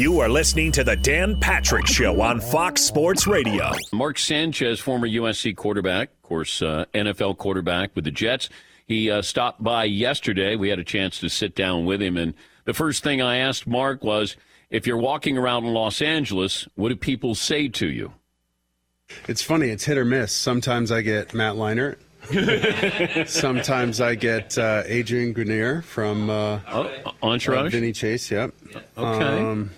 You are listening to the Dan Patrick Show on Fox Sports Radio. Mark Sanchez, former USC quarterback, of course, uh, NFL quarterback with the Jets. He uh, stopped by yesterday. We had a chance to sit down with him. And the first thing I asked Mark was if you're walking around in Los Angeles, what do people say to you? It's funny, it's hit or miss. Sometimes I get Matt Leinart. Sometimes I get uh, Adrian Grenier from uh, oh, Entourage. Uh, Vinny Chase. Yep. Okay. Um,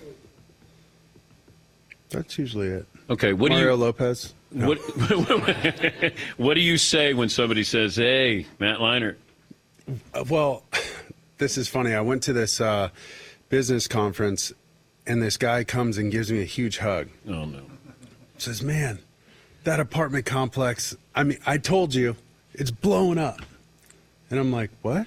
that's usually it. Okay. What Mario do you, Lopez. No. What What do you say when somebody says, "Hey, Matt Leinart"? Uh, well, this is funny. I went to this uh, business conference, and this guy comes and gives me a huge hug. Oh no! Says, "Man, that apartment complex. I mean, I told you, it's blowing up." And I'm like, "What? What are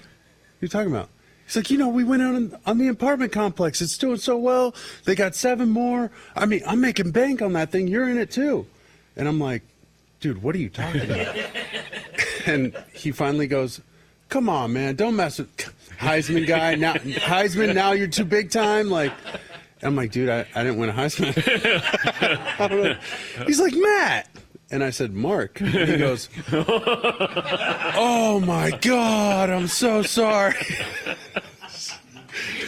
you talking about?" He's like, you know, we went out on, on, the apartment complex. It's doing so well. They got seven more. I mean, I'm making bank on that thing. You're in it too. And I'm like, dude, what are you talking about? and he finally goes, come on, man, don't mess with Heisman guy. Now Heisman, now you're too big time. Like, I'm like, dude, I, I didn't win a Heisman. He's like, Matt. And I said, Mark. And he goes, Oh my God, I'm so sorry.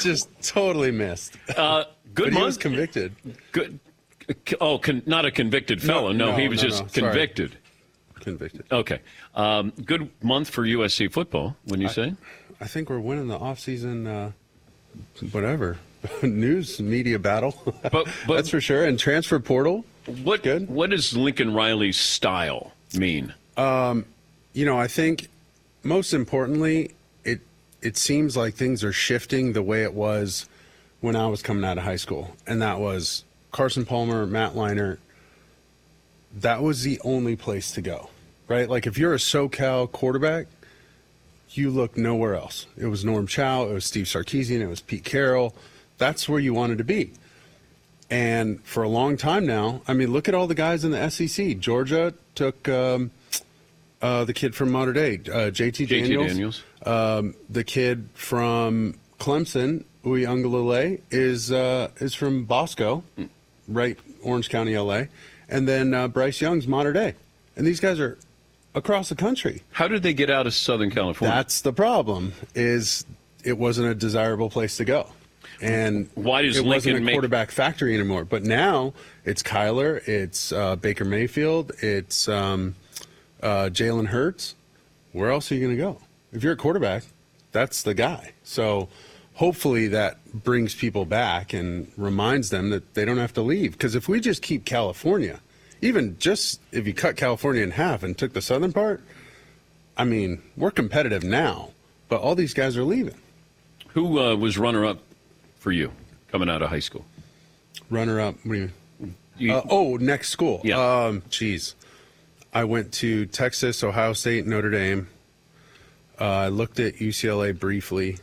Just totally missed. Uh, good but month. He was convicted. Good. Oh, con- not a convicted felon. No, no, no he was no, just convicted. Convicted. Okay. Um, good month for USC football, wouldn't you I, say? I think we're winning the offseason, uh, whatever, news media battle. But, but That's for sure. And transfer portal. What good? What does Lincoln Riley's style mean? Um, you know, I think most importantly, it it seems like things are shifting the way it was when I was coming out of high school, and that was Carson Palmer, Matt Leinart. That was the only place to go, right? Like if you're a SoCal quarterback, you look nowhere else. It was Norm Chow, it was Steve Sarkisian, it was Pete Carroll. That's where you wanted to be. And for a long time now, I mean, look at all the guys in the SEC. Georgia took um, uh, the kid from Mater Dei, uh, JT Daniels. JT Daniels. Um, the kid from Clemson, Uiagalelei, is uh, is from Bosco, right, Orange County, LA. And then uh, Bryce Young's Mater Dei. And these guys are across the country. How did they get out of Southern California? That's the problem. Is it wasn't a desirable place to go and why does it Lincoln wasn't a make... quarterback factory anymore? But now it's Kyler, it's uh, Baker Mayfield, it's um, uh, Jalen Hurts. Where else are you going to go? If you're a quarterback, that's the guy. So hopefully that brings people back and reminds them that they don't have to leave. Because if we just keep California, even just if you cut California in half and took the southern part, I mean, we're competitive now, but all these guys are leaving. Who uh, was runner up for you coming out of high school? Runner up. What do you mean? You, uh, oh, next school. Yeah. Um, geez. I went to Texas, Ohio State, Notre Dame. Uh, I looked at UCLA briefly,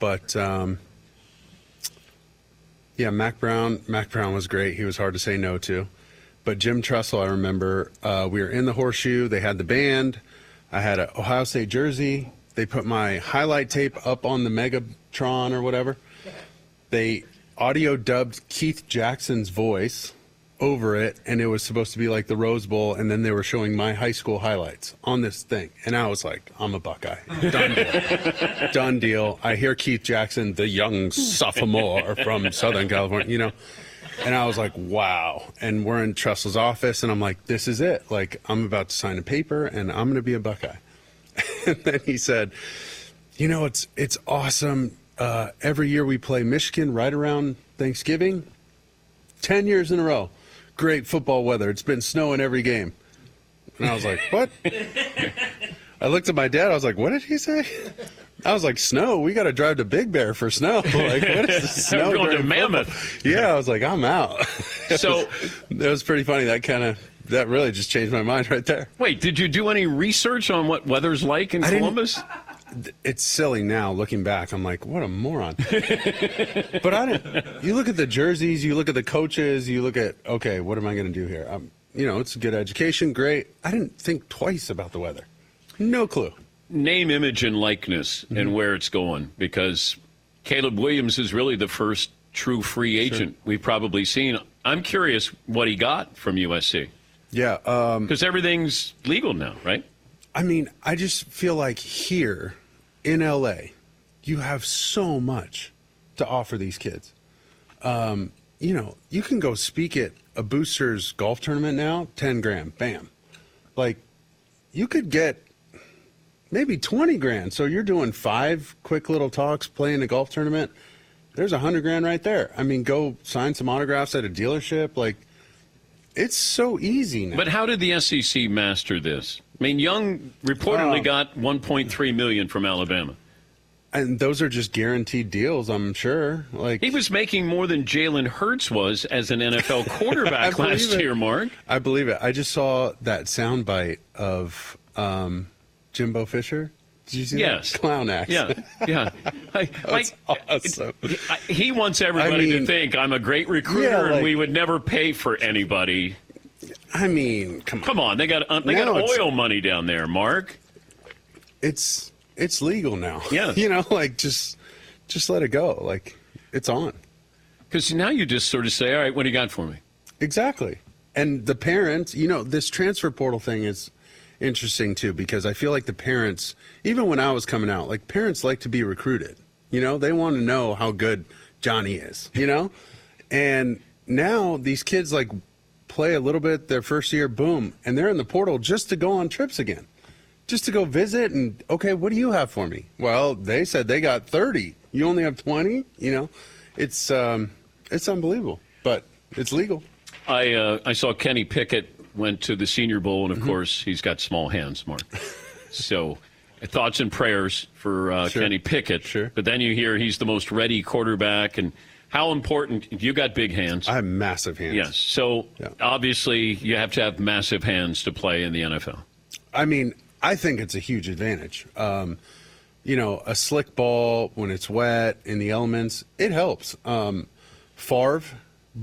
but um, yeah, Mack Brown. Mack Brown was great. He was hard to say no to. But Jim Tressel, I remember, uh, we were in the horseshoe. They had the band. I had an Ohio State jersey. They put my highlight tape up on the Megatron or whatever they audio dubbed Keith Jackson's voice over it, and it was supposed to be like the Rose Bowl, and then they were showing my high school highlights on this thing, and I was like, I'm a Buckeye, done deal, done deal. I hear Keith Jackson, the young sophomore from Southern California, you know, and I was like, wow. And we're in Tressel's office, and I'm like, this is it. Like, I'm about to sign a paper, and I'm going to be a Buckeye. and then he said, you know, it's it's awesome uh, every year we play Michigan right around Thanksgiving. 10 years in a row. Great football weather. It's been snowing every game. And I was like, what? I looked at my dad. I was like, what did he say? I was like, snow. We got to drive to Big Bear for snow. Like, what is the snow? I'm going to Mammoth. Yeah, I was like, I'm out. so it was pretty funny. That kind of that really just changed my mind right there. Wait, did you do any research on what weather's like in I Columbus? It's silly now looking back. I'm like, what a moron. but I didn't. You look at the jerseys, you look at the coaches, you look at okay, what am I going to do here? Um, you know, it's a good education, great. I didn't think twice about the weather. No clue. Name, image, and likeness, mm-hmm. and where it's going, because Caleb Williams is really the first true free agent we've probably seen. I'm curious what he got from USC Yeah. Um, because everything's legal now, right? I mean, I just feel like here in LA, you have so much to offer these kids. Um, you know, you can go speak at a boosters golf tournament now, 10 grand, bam. Like, you could get maybe 20 grand. So you're doing five quick little talks playing a golf tournament. There's a hundred grand right there. I mean, go sign some autographs at a dealership. Like, it's so easy now. But how did the SEC master this? I mean, Young reportedly Um, got 1.3 million from Alabama. and those are just guaranteed deals, I'm sure. Like, He was making more than Jalen Hurts was as an NFL quarterback last it. year, Mark. I believe it. I just saw that soundbite of um, Jimbo Fisher. Did you see Yes. that? Clown act. Yeah, yeah. I, That's like, awesome. I- he wants everybody I mean- to think I'm a great recruiter Yeah, and we would never pay for anybody. I mean, come on. Come on, they got uh, they Now got oil money down there, Mark. It's it's legal now. Yeah. you know, like just just let it go. Like it's on. Because now you just sort of say, "All right, what do you got for me?" Exactly. And the parents, you know, this transfer portal thing is interesting too because I feel like the parents, even when I was coming out, like parents like to be recruited. You know, they want to know how good Johnny is, you know? and now these kids like play a little bit their first year, boom, and they're in the portal just to go on trips again. Just to go visit and okay, what do you have for me? Well, they said they got 30. You only have 20, you know? It's um it's unbelievable, but it's legal. I uh, I saw Kenny Pickett went to the Senior Bowl, and of course he's got small hands, Mark. so. Thoughts and prayers for uh, Sure. Kenny Pickett. Sure. But then you hear he's the most ready quarterback, and how important you got big hands. I have massive hands. Yes. So Yeah. obviously you have to have massive hands to play in the NFL. I mean, I think it's a huge advantage. Um, you know, a slick ball when it's wet in the elements, it helps. Um, Favre,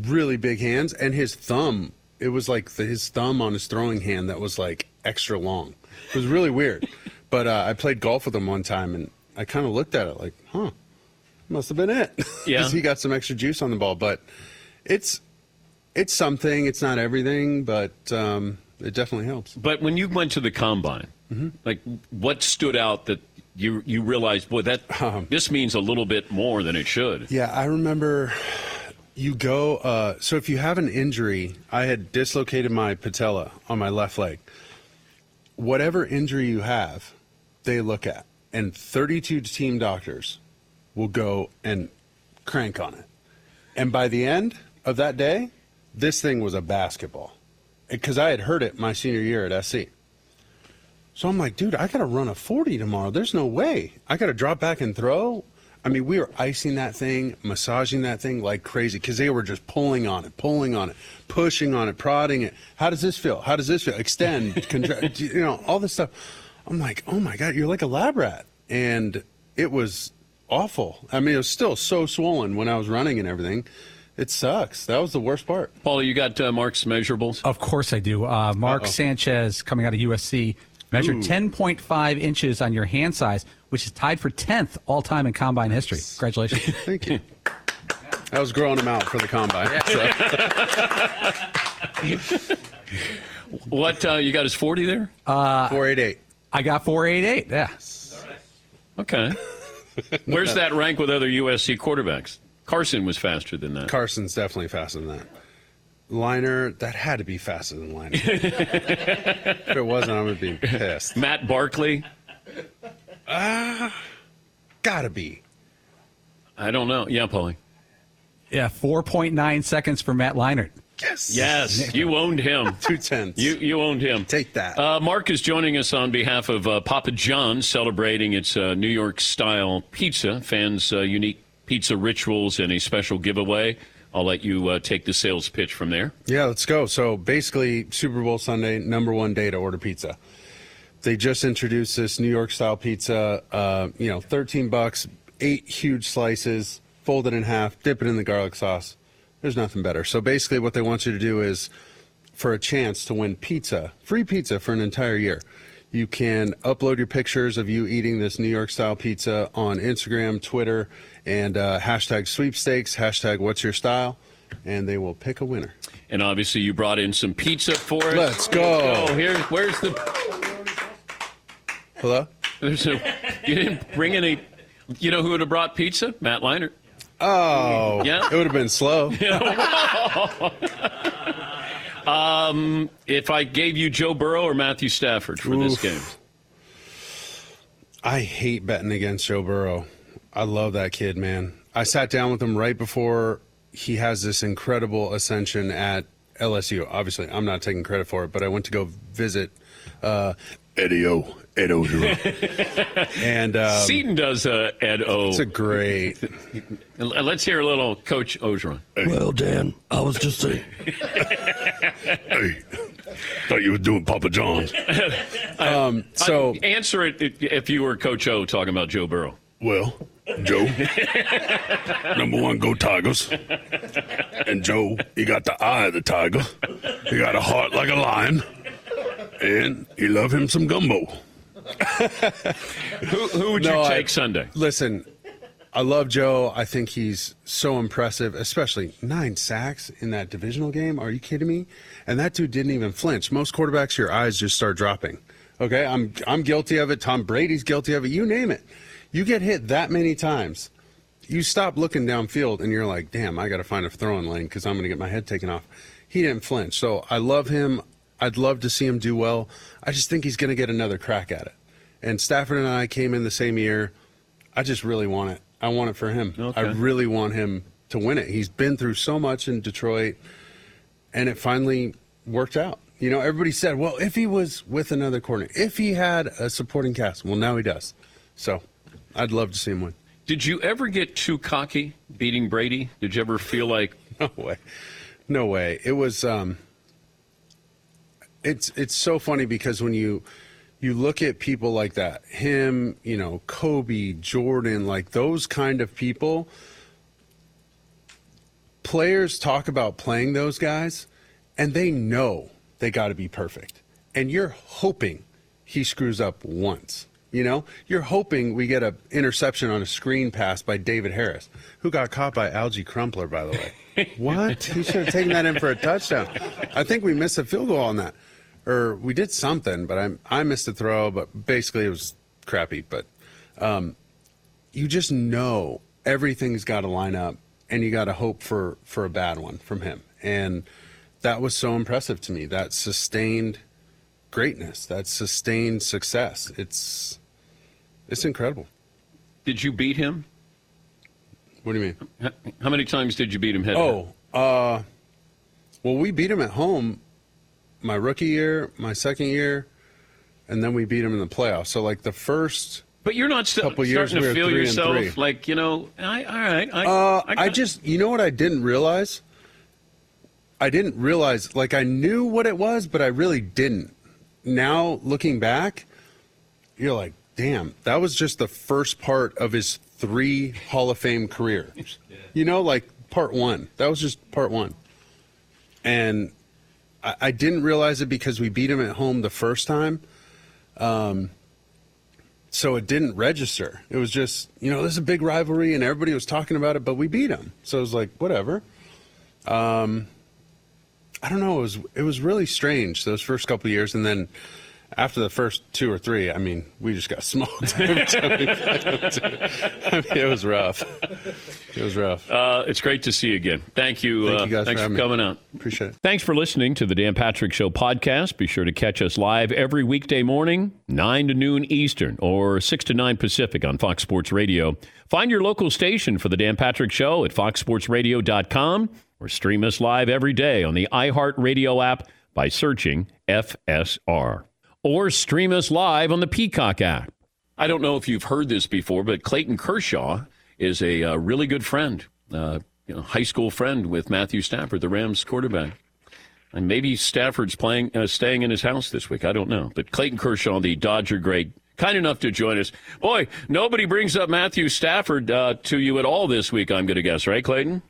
really big hands, and his thumb, it was like the, his thumb on his throwing hand that was like extra long. It was really weird. But uh, I played golf with him one time, and I kind of looked at it like, huh, must have been it. Yeah. he got some extra juice on the ball. But it's it's something. It's not everything, but um, it definitely helps. But when you went to the combine, Mm-hmm. like what stood out that you you realized, boy, that Um, this means a little bit more than it should. Yeah, I remember you go. Uh, so if you have an injury, I had dislocated my patella on my left leg. Whatever injury you have, they look at, and 32 team doctors will go and crank on it. And by the end of that day, this thing was a basketball because I had heard it my senior year at SC. So I'm like, dude, I got to run a 40 tomorrow. There's no way. I got to drop back and throw. I mean, we were icing that thing, massaging that thing like crazy because they were just pulling on it, pulling on it, pushing on it, prodding it. How does this feel? How does this feel? Extend, contract, you know, all this stuff. I'm like, oh my God, you're like a lab rat. And it was awful. I mean, it was still so swollen when I was running and everything. It sucks. That was the worst part. Paulie, you got uh, Mark's measurables? Of course I do. Uh, Mark Sanchez, coming out of USC, measured 10.5 inches on your hand size, which is tied for 10th all time in combine history. Congratulations. Thank you. I was growing them out for the combine. so. What uh, you got his forty there? 488. I got 488. Yeah. Okay. Where's that rank with other USC quarterbacks? Carson was faster than that. Carson's definitely faster than that. Leinart, that had to be faster than Leinart. if it wasn't, I would be pissed. Matt Barkley. Gotta be. I don't know. Yeah, Paulie. Yeah, 4.9 seconds for Matt Leinart. Yes. Yes, you owned him. Two tenths. You you owned him. Take that. Uh, Mark is joining us on behalf of uh, Papa John's, celebrating its uh, New York style pizza. Fans' uh, unique pizza rituals and a special giveaway. I'll let you uh, take the sales pitch from there. Yeah, let's go. So basically, Super Bowl Sunday, number one day to order pizza. They just introduced this New York style pizza. Uh, you know, thirteen bucks, eight huge slices, fold it in half, dip it in the garlic sauce. There's nothing better. So basically, what they want you to do is, for a chance to win pizza, free pizza for an entire year, You can upload your pictures of you eating this New York style pizza on Instagram, Twitter, and uh, hashtag sweepstakes, hashtag what's your style, and they will pick a winner. And obviously, you brought in some pizza for us. Let's go. Oh, here, where's the? Hello? There's a. You didn't bring any. You know who would have brought pizza? Matt Leinart. Oh, Yeah. it would have been slow. Um, if I gave you Joe Burrow or Matthew Stafford for this game, I hate betting against Joe Burrow. I love that kid, man. I sat down with him right before he has this incredible ascension at LSU. Obviously, I'm not taking credit for it, but I went to go visit uh, Eddie O. Ed Orgeron. and um, Seaton does uh, Ed O. it's a great. Let's hear a little Coach Orgeron. Well, Dan, I was just saying. Hey, thought you were doing Papa John's. um, so Answer it if- if you were Coach O talking about Joe Burrow. Well, Joe, number one, go Tigers. And Joe, he got the eye of the tiger. He got a heart like a lion. And he love him some gumbo. Who, who would No, you I- take Sunday? Listen, I love Joe. I think he's so impressive, especially nine sacks in that divisional game. Are you kidding me? And that dude didn't even flinch. Most quarterbacks, your eyes just start dropping. Okay, I'm I'm guilty of it. Tom Brady's guilty of it. You name it. You get hit that many times, you stop looking downfield, and you're like, "Damn, I got to find a throwing lane because I'm going to get my head taken off." He didn't flinch, so I love him. I'd love to see him do well. I just think he's going to get another crack at it. And Stafford and I came in the same year. I just really want it. I want it for him. Okay. I really want him to win it. He's been through so much in Detroit, and it finally worked out. You know, everybody said, well, if he was with another corner, if he had a supporting cast, well, now he does. So I'd love to see him win. Did you ever get too cocky beating Brady? Did you ever feel like No way. No way. It was um it's it's so funny because when you you look at people like that, him, you know, Kobe, Jordan, like those kind of people, players talk about playing those guys and they know they got to be perfect. And you're hoping he screws up once. You know, you're hoping we get a interception on a screen pass by David Harris, who got caught by Alge Crumpler, by the way. what? He should have taken that in for a touchdown. I think we missed a field goal on that, or we did something, but I I missed a throw. But basically, it was crappy. But um, you just know everything's got to line up, and you got to hope for for a bad one from him. And that was so impressive to me. That sustained greatness, that sustained success. It's it's incredible. did you beat him? What do you mean? How many times did you beat him head? Oh, uh, well, we beat him at home my rookie year, my second year, and then we beat him in the playoffs. So like the first. But you're not st- Couple starting years we to were feel yourself like you know. I, all right. I, Uh, I got- just, you know what I didn't realize? I didn't realize, like, I knew what it was, but I really didn't. Now, looking back, you're like, damn, that was just the first part of his three Hall of Fame career. You know, like part one. That was just part one. And I, I didn't realize it because we beat him at home the first time. Um, so it didn't register. It was just, you know, this is a big rivalry and everybody was talking about it, but we beat them. So it was like, whatever. Um, I don't know. It was it was really strange those first couple years, and then after the first two or three, I mean, we just got smoked. every time we played them, too. I mean, it was rough. It was rough. Uh, it's great to see you again. Thank you. Thank uh, you guys thanks for for, having me. coming out. Appreciate it. Thanks for listening to the Dan Patrick Show podcast. Be sure to catch us live every weekday morning, 9 to noon Eastern or 6 to 9 Pacific on Fox Sports Radio. Find your local station for the Dan Patrick Show at foxsportsradio.com or stream us live every day on the iHeartRadio app by searching FSR. Or stream us live on the Peacock app. I don't know if you've heard this before, but Clayton Kershaw is a uh, really good friend, uh, you know, high school friend with Matthew Stafford, the Rams quarterback. And maybe Stafford's playing, uh, staying in his house this week. I don't know. But Clayton Kershaw, the Dodger great, kind enough to join us. Boy, nobody brings up Matthew Stafford uh, to you at all this week. I'm going to guess, right, Clayton?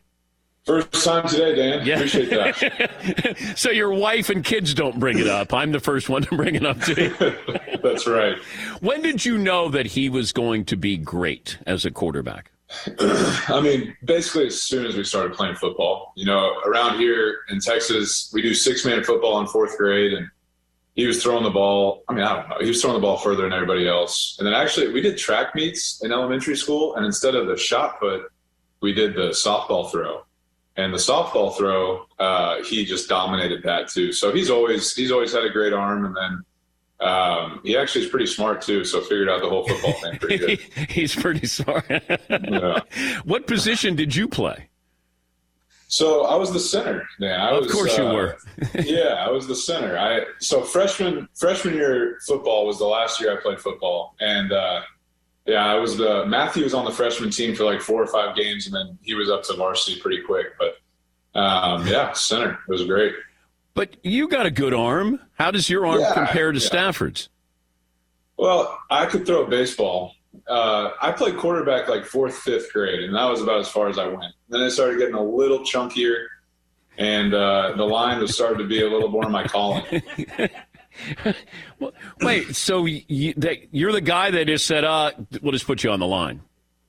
First time today, Dan. Yeah. Appreciate that. so your wife and kids don't bring it up. I'm the first one to bring it up to you. That's right. When did you know that he was going to be great as a quarterback? I mean, basically, as soon as we started playing football, you know, around here in Texas, we do six man football in fourth grade, and he was throwing the ball. I mean, I don't know. He was throwing the ball further than everybody else. And then actually, we did track meets in elementary school, and instead of the shot put, we did the softball throw. And the softball throw, uh, he just dominated that too. So he's always he's always had a great arm, and then um, he actually is pretty smart too. So figured out the whole football thing pretty good. He's pretty smart. Yeah. What position did you play? So I was the center. Man, I Of was, course you uh, were. yeah, I was the center. I so freshman freshman year football was the last year I played football, and uh, yeah, I was the Matthew was on the freshman team for like four or five games, and then he was up to varsity pretty quick. But um, yeah, center. It was great. But you got a good arm. How does your arm Yeah, compare to yeah. Stafford's? Well, I could throw a baseball. Uh, I played quarterback like fourth, fifth grade, and that was about as far as I went. Then I started getting a little chunkier, and uh, the line was starting to be a little more my calling. Wait, so you, that, you're the guy that just said, uh, we'll just put you on the line.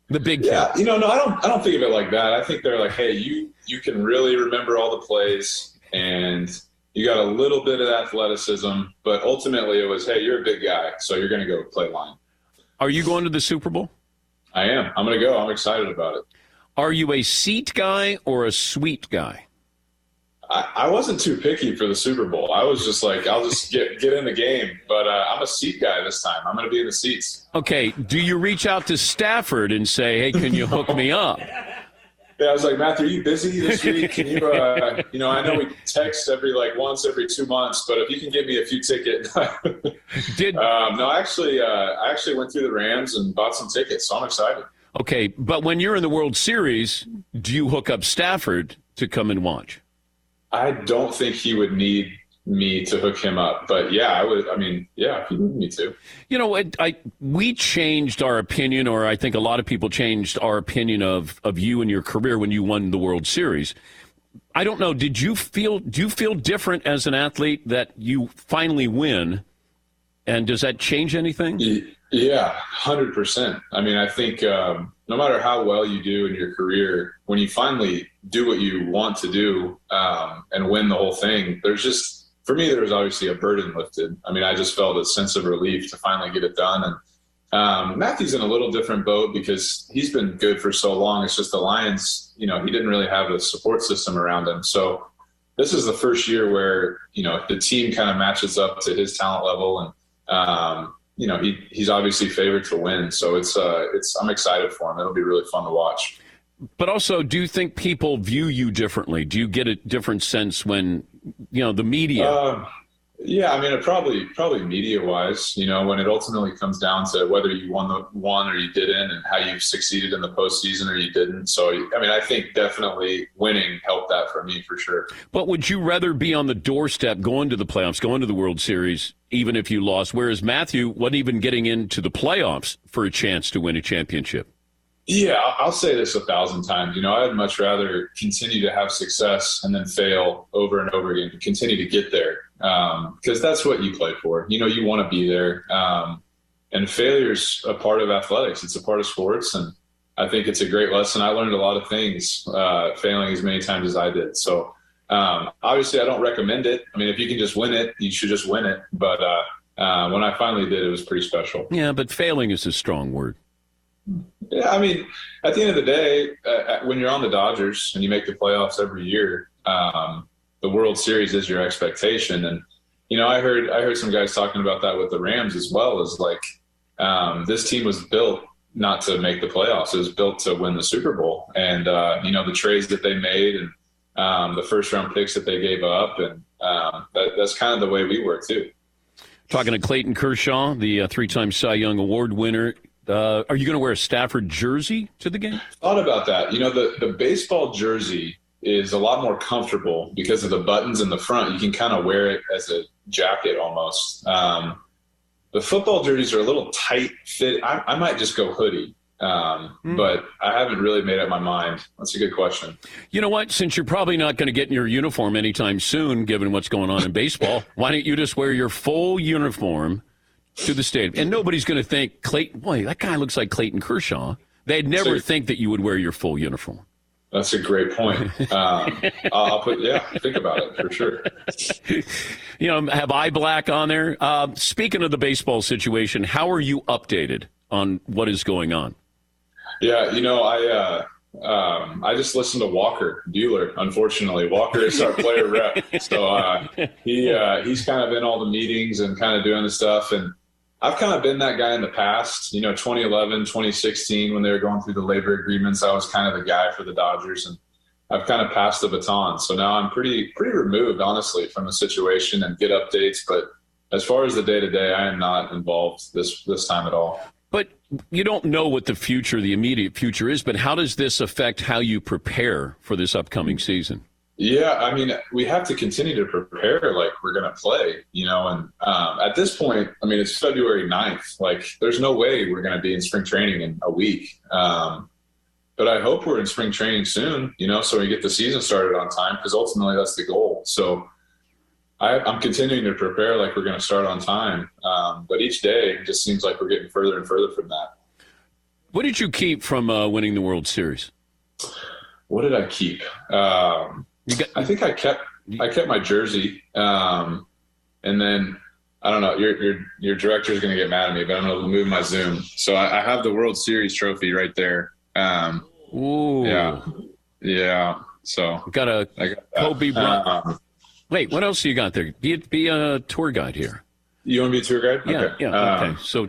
The big kid. Yeah, you know, no, I don't. I don't think of it like that. I think they're like, hey, you you can really remember all the plays, and you got a little bit of athleticism, but ultimately it was, hey, you're a big guy, so you're going to go play line. Are you going to the Super Bowl? I am. I'm going to go. I'm excited about it. Are you a seat guy or a suite guy? I, I wasn't too picky for the Super Bowl. I was just like, I'll just get get in the game. But uh, I'm a seat guy this time. I'm going to be in the seats. Okay, do you reach out to Stafford and say, hey, can you hook me up? Yeah, I was like, Matthew, are you busy this week? Can you, uh, you know, I know we text every like once every two months, but if you can give me a few tickets. Did um, no, actually, uh, I actually went through the Rams and bought some tickets, so I'm excited. Okay, but when you're in the World Series, do you hook up Stafford to come and watch? I don't think he would need me to hook him up, but yeah, I would. I mean, yeah, if he needed me to. You know, I, I we changed our opinion, or I think a lot of people changed our opinion of of you and your career when you won the World Series. I don't know. Did you feel? Do you feel different as an athlete that you finally win? And does that change anything? Yeah, hundred percent. I mean, I think um, no matter how well you do in your career, when you finally do what you want to do um, and win the whole thing, there's just for me there was obviously a burden lifted. I mean, I just felt a sense of relief to finally get it done. And um, Matthew's in a little different boat because he's been good for so long. It's just the Lions, you know, he didn't really have a support system around him. So this is the first year where you know the team kind of matches up to his talent level and. Um, you know he he's obviously favored to win, so it's uh it's I'm excited for him. It'll be really fun to watch. But also, do you think people view you differently? Do you get a different sense when you know the media? Um, yeah, I mean, it probably probably media wise, you know, when it ultimately comes down to whether you won the one or you didn't, and how you succeeded in the postseason or you didn't. So, I mean, I think definitely winning helped that for me for sure. But would you rather be on the doorstep going to the playoffs, going to the World Series, even if you lost? Whereas Matthew wasn't even getting into the playoffs for a chance to win a championship. Yeah, I'll say this a thousand times. You know, I'd much rather continue to have success and then fail over and over again, continue to get there, because that's what you play for. You know, you want to be there, um, and failure's a part of athletics. It's a part of sports, and I think it's a great lesson. I learned a lot of things uh, failing as many times as I did. So, um, obviously, I don't recommend it. I mean, if you can just win it, you should just win it. But uh, uh, when I finally did, it was pretty special. Yeah, but failing is a strong word. Yeah, I mean, at the end of the day, uh, when you're on the Dodgers and you make the playoffs every year, um, the World Series is your expectation. And you know, I heard I heard some guys talking about that with the Rams as well. Is like um, this team was built not to make the playoffs; it was built to win the Super Bowl. And uh, you know, the trades that they made and um, the first round picks that they gave up, and um, that, that's kind of the way we work too. Talking to Clayton Kershaw, the uh, three-time Cy Young Award winner. Uh, are you going to wear a Stafford jersey to the game? thought about that. You know, the, the baseball jersey is a lot more comfortable because of the buttons in the front. You can kind of wear it as a jacket almost. Um, the football jerseys are a little tight fit. I, I might just go hoodie Um, But I haven't really made up my mind. That's a good question. You know what? Since you're probably not going to get in your uniform anytime soon, given what's going on in baseball, why don't you just wear your full uniform to the stadium? And nobody's going to think, Clayton, boy, that guy looks like Clayton Kershaw. They'd never So- think that you would wear your full uniform. That's a great point. Um, I'll put, yeah, think about it for sure. You know, have eye black on there. Uh, speaking of the baseball situation, how are you updated on what is going on? Yeah, you know, I uh, um, I just listened to Walker Buehler. Unfortunately, Walker is our player rep, so uh, he uh, he's kind of in all the meetings and kind of doing the stuff. And I've kind of been that guy in the past. You know, 2011, 2016, when they were going through the labor agreements, I was kind of the guy for the Dodgers, and I've kind of passed the baton. So now I'm pretty pretty removed, honestly, from the situation and get updates. But as far as the day to day, I am not involved this this time at all. But you don't know what the future, the immediate future is, but how does this affect how you prepare for this upcoming season? Yeah, I mean, we have to continue to prepare like we're going to play, you know. And um, at this point, I mean, it's February 9th. Like, there's no way we're going to be in spring training in a week. Um, but I hope we're in spring training soon, you know, so we get the season started on time because ultimately that's the goal. So I, I'm continuing to prepare like we're going to start on time. Um, but each day it just seems like we're getting further and further from that. What did you keep from uh, winning the World Series? What did I keep? Um, got, I think I kept I kept my jersey, um, and then I don't know. Your your your director is going to get mad at me, but I'm going to move my Zoom. So I, I have the World Series trophy right there. Um, ooh, yeah, yeah. So got a I got. Kobe Bryant. Um, Wait, what else you got there? Be be a tour guide here. you want to be a tour guide? Yeah, Okay. yeah. Um, Okay, so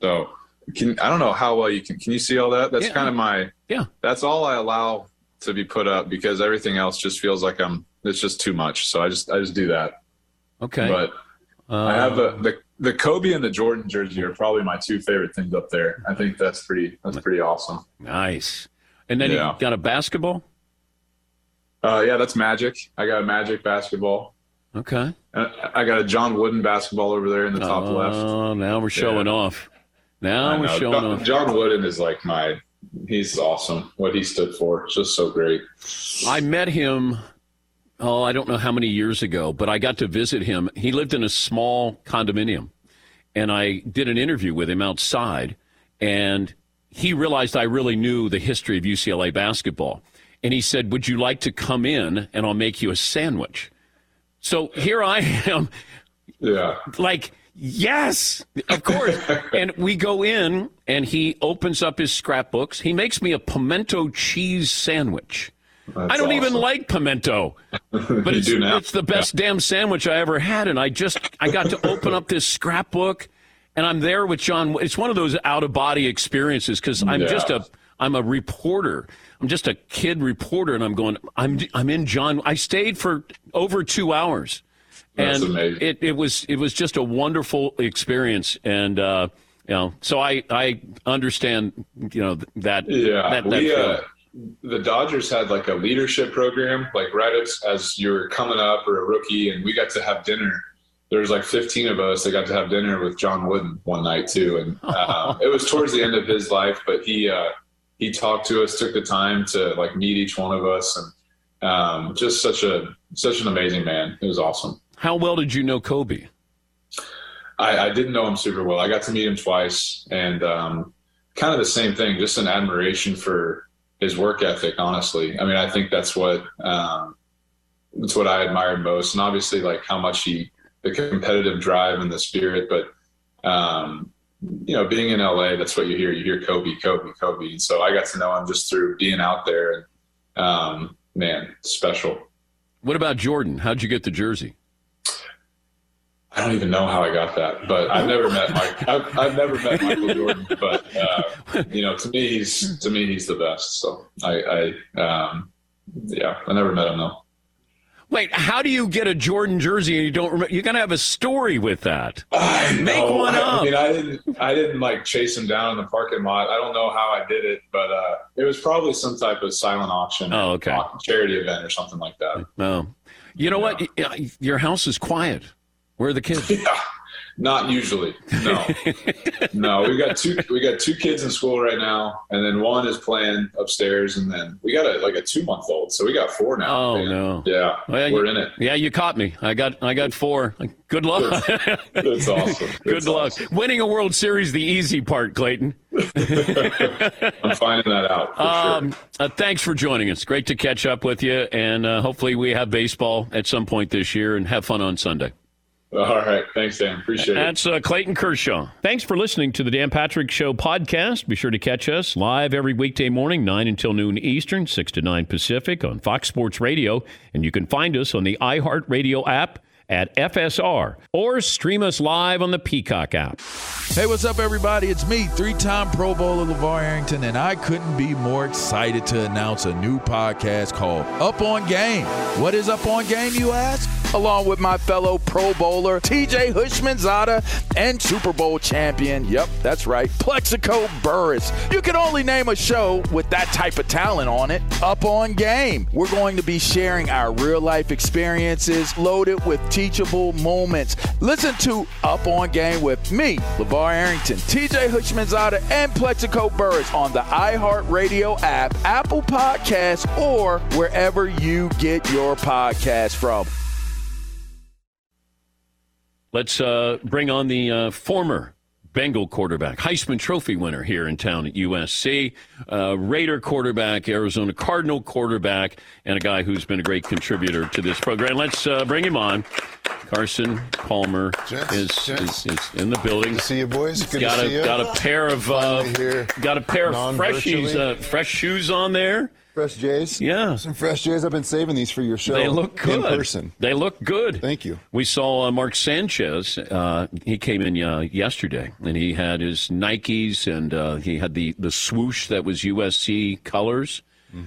So can I don't know how well you can. Can you see all that? That's Yeah. kind of my. yeah, That's all I allow to be put up because everything else just feels like I'm. It's just too much. So I just I just do that. okay. But uh, I have a, the the Kobe and the Jordan jersey are probably my two favorite things up there. I think that's pretty that's pretty awesome. nice. And then Yeah. you got a basketball. Uh, yeah, that's Magic. I got a Magic basketball. Okay. I got a John Wooden basketball over there in the top Oh, left. Oh, now we're showing Yeah. off. Now we're showing John, off. John Wooden is like my. He's awesome. What he stood for, just so great. I met him, oh, I don't know how many years ago, but I got to visit him. He lived in a small condominium, and I did an interview with him outside, and he realized I really knew the history of UCLA basketball. And he said, Would you like to come in and I'll make you a sandwich? So here I am, Yeah. like, yes, of course. and we go in, and he opens up his scrapbooks. He makes me a pimento cheese sandwich. That's I don't even like pimento, but it's, it's the best damn sandwich I ever had. And I just I got to open up this scrapbook, and I'm there with John. It's one of those out of body experiences because I'm Yeah. just a I'm a reporter. I'm just a kid reporter, and I'm going. I'm I'm in John. I stayed for over two hours, That's and amazing. it it was it was just a wonderful experience. And uh, you know, so I I understand you know that Yeah, that, that we uh, the Dodgers had like a leadership program, like right as, as you're coming up or a rookie, and we got to have dinner. There was like 15 of us that got to have dinner with John Wooden one night too, and uh, it was towards the end of his life. But he uh, he talked to us, took the time to like meet each one of us, and um, just such a such an amazing man. It was awesome. How well did you know Kobe? I, I didn't know him super well. I got to meet him twice, and um, kind of the same thing, just an admiration for his work ethic. Honestly, I mean, I think that's what um, that's what I admired most, and obviously, like how much he the competitive drive and the spirit. But um, you know, being in LA, that's what you hear. You hear Kobe, Kobe, Kobe, and so I got to know him just through being out there, and um, man, special. What about Jordan? How'd you get the jersey? I don't even know how I got that, but I've never met Mike. I've, I've never met Michael Jordan, but uh, you know, to me, he's to me he's the best. So I, I um, yeah, I never met him though. Wait, how do you get a Jordan jersey and you don't remember? You got to have a story with that. I Make know. one up. I mean, I didn't, I didn't like chase him down in the parking lot. I don't know how I did it, but uh, it was probably some type of silent auction, Oh, okay. charity event or something like that. No. You know what? Your house is quiet. Where are the kids? Yeah, Not usually. No, no. We got two. We got two kids in school right now, and then one is playing upstairs, and then we got a like a two month old. So we got four now. Oh, man. no. Yeah, Well, we're you- in it. Yeah, you caught me. I got I got four. Good luck. That's awesome. Good luck. awesome. Winning a World Series, the easy part, Clayton. I'm finding that out. For Um, sure. uh, thanks for joining us. Great to catch up with you, and uh, hopefully we have baseball at some point this year and have fun on Sunday. All right. Thanks, Dan. Appreciate it. That's uh, Clayton Kershaw. Thanks for listening to the Dan Patrick Show podcast. Be sure to catch us live every weekday morning, 9 until noon Eastern, 6 to 9 Pacific on Fox Sports Radio. And you can find us on the iHeartRadio app at FSR or stream us live on the Peacock app. Hey, what's up, everybody? It's me, three time Pro Bowler LaVar Arrington, and I couldn't be more excited to announce a new podcast called Up on Game. What is Up on Game, you ask? Along with my fellow Pro Bowler, TJ Houshmandzadeh, and Super Bowl champion, yep, that's right, Plaxico Burress. You can only name a show with that type of talent on it. Up on Game. We're going to be sharing our real life experiences loaded with teachable moments. Listen to Up on Game with me, LaVar Arrington, TJ Houshmandzadeh, and Plaxico Burress on the iHeartRadio app, Apple Podcasts, or wherever you get your podcast from. Let's uh, bring on the uh, former Bengal quarterback, Heisman Trophy winner here in town at USC, uh, Raider quarterback, Arizona Cardinal quarterback, and a guy who's been a great contributor to this program. Let's uh, bring him on. Carson Palmer Gents, is, gents. is, is in the building. Good to see you, boys. Good got to a see you. got a pair of uh, got a pair of freshies, uh, fresh shoes on there. Fresh Jays. Yeah. Some fresh Jays. I've been saving these for your show. They look good In person. They look good. Thank you. We saw uh, Mark Sanchez. Uh, he came in uh, yesterday, and he had his Nikes, and uh, he had the the swoosh that was USC colors.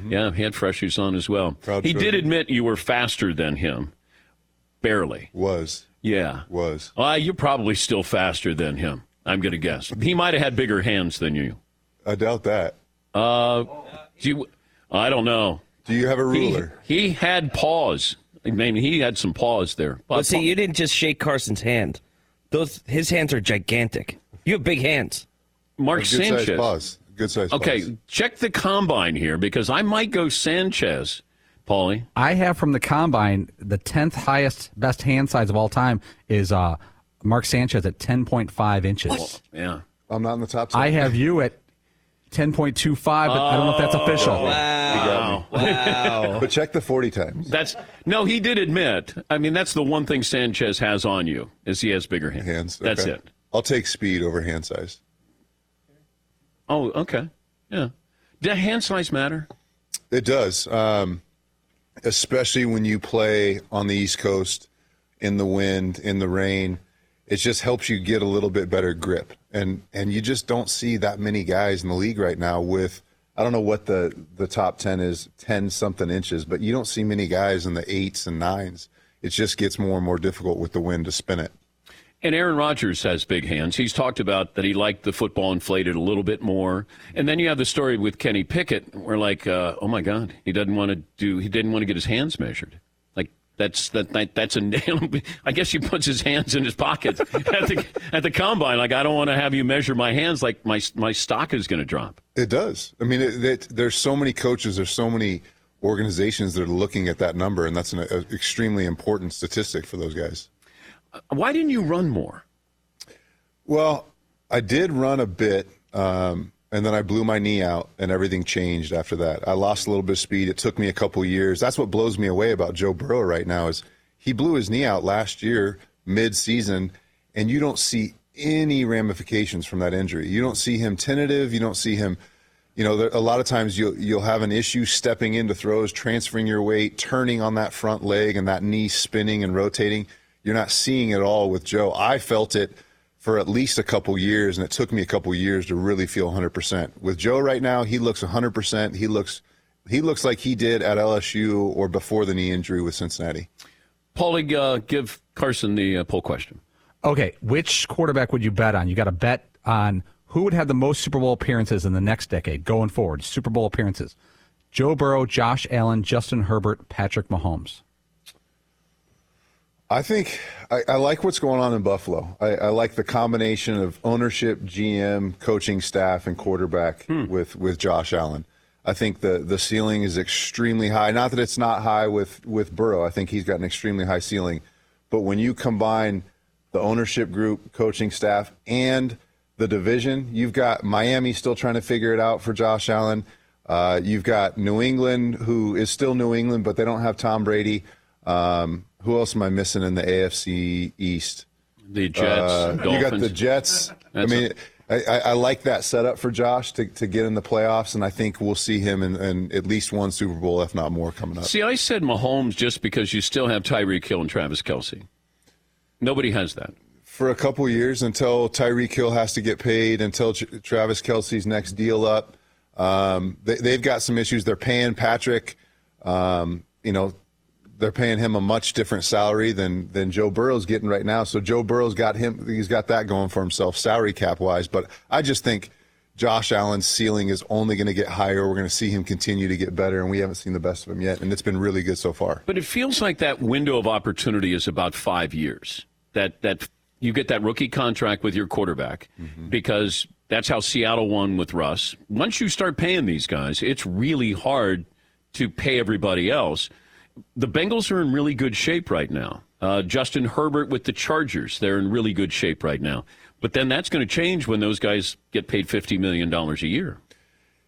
Yeah, he had fresh shoes on as well. Mm-hmm. Proud he did admit you were faster than him, barely. Was. Yeah. Was. Uh, you're probably still faster than him. I'm going to guess. He might have had bigger hands than you. I doubt that. Uh, you, I don't know. Do you have a ruler? he had paws. I mean, he had some paws there. But see, you didn't just shake Carson's hand. Those his hands are gigantic. You have big hands. Mark Good size Sanchez. paws. Good size Okay, paws. check the combine here because I might go Sanchez, Paulie. I have from the combine the tenth highest best hand size of all time is uh, Mark Sanchez at ten point five inches. Yeah. I'm not in the top 10. I have you at ten point two five, but I don't know if that's official. Wow. Wow. But check the 40 times. That's no. He did admit. I mean, that's the one thing Sanchez has on you is he has bigger hands. Hands. That's it. I'll take speed over hand size. Oh, okay. Yeah. Does hand size matter? It does, um, especially when you play on the East Coast in the wind, in the rain. It just helps you get a little bit better grip, and and you just don't see that many guys in the league right now with. I don't know what the the top ten is, ten something inches, but you don't see many guys in the eights and nines. It just gets more and more difficult with the wind to spin it. And Aaron Rodgers has big hands. He's talked about that he liked the football inflated a little bit more. And then you have the story with Kenny Pickett, where like, uh, oh my God, he doesn't want to do, he didn't want to get his hands measured. That's that, that that's a nail. I guess he puts his hands in his pockets at the at the combine. Like I don't want to have you measure my hands. Like my my stock is going to drop. It does. I mean, it, it, there's so many coaches, there's so many organizations that are looking at that number, and that's an a, extremely important statistic for those guys. Why didn't you run more? Well, I did run a bit, um, and then I blew my knee out, and everything changed after that. I lost a little bit of speed. It took me a couple years. That's what blows me away about Joe Burrow right now is he blew his knee out last year mid-season, and you don't see any ramifications from that injury. You don't see him tentative. You don't see him. You know, a lot of times you'll you'll have an issue stepping into throws, transferring your weight, turning on that front leg, and that knee spinning and rotating. You're not seeing it all with Joe. I felt it for at least a couple years, and it took me a couple years to really feel 100%. With Joe right now, he looks 100%. He looks he looks like he did at LSU or before the knee injury with Cincinnati. Paulie, uh, give Carson the uh, poll question. Okay, which quarterback would you bet on? You got to bet on who would have the most Super Bowl appearances in the next decade going forward. Super Bowl appearances: Joe Burrow, Josh Allen, Justin Herbert, Patrick Mahomes. I think I, I, like what's going on in Buffalo. I, I, like the combination of ownership, GM, coaching staff, and quarterback hmm. with with Josh Allen. I think the the ceiling is extremely high. Not that it's not high with with Burrow. I think he's got an extremely high ceiling. But when you combine the ownership group, coaching staff, and the division, you've got Miami still trying to figure it out for Josh Allen. Uh, you've got New England, who is still New England, but they don't have Tom Brady. Um, who else am I missing in the AFC East? The Jets. Uh, you got the Jets. I mean, I, I, like that setup for Josh to, to get in the playoffs, and I think we'll see him in, in, at least one Super Bowl, if not more, coming up. See, I said Mahomes just because you still have Tyreek Hill and Travis Kelce. Nobody has that. For a couple years until Tyreek Hill has to get paid, until Travis Kelce's next deal up. Um, they, have got some issues. They're paying Patrick, um, you know, they're paying him a much different salary than than Joe Burrow's getting right now. So Joe Burrow's got him he's got that going for himself salary cap wise. But I just think Josh Allen's ceiling is only going to get higher. We're going to see him continue to get better, and we haven't seen the best of him yet. And it's been really good so far. But it feels like that window of opportunity is about five years. That that you get that rookie contract with your quarterback mm-hmm. because that's how Seattle won with Russ. Once you start paying these guys, it's really hard to pay everybody else the Bengals are in really good shape right now. Uh, Justin Herbert with the Chargers, they're in really good shape right now. But then that's going to change when those guys get paid $50 million a year.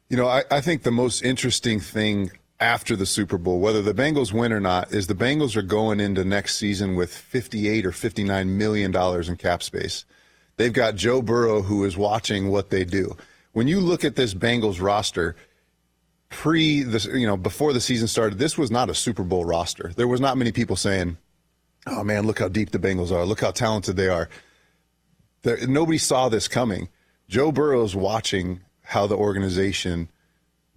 You know, I, I think the most interesting thing after the Super Bowl, whether the Bengals win or not, is the Bengals are going into next season with 58 or 59 million dollars in cap space. They've got Joe Burrow who is watching what they do. When you look at this Bengals roster, pre this, you know, before the season started, this was not a Super Bowl roster. There was not many people saying, "Oh man, look how deep the Bengals are. Look how talented they are." There, nobody saw this coming. Joe Burrow is watching how the organization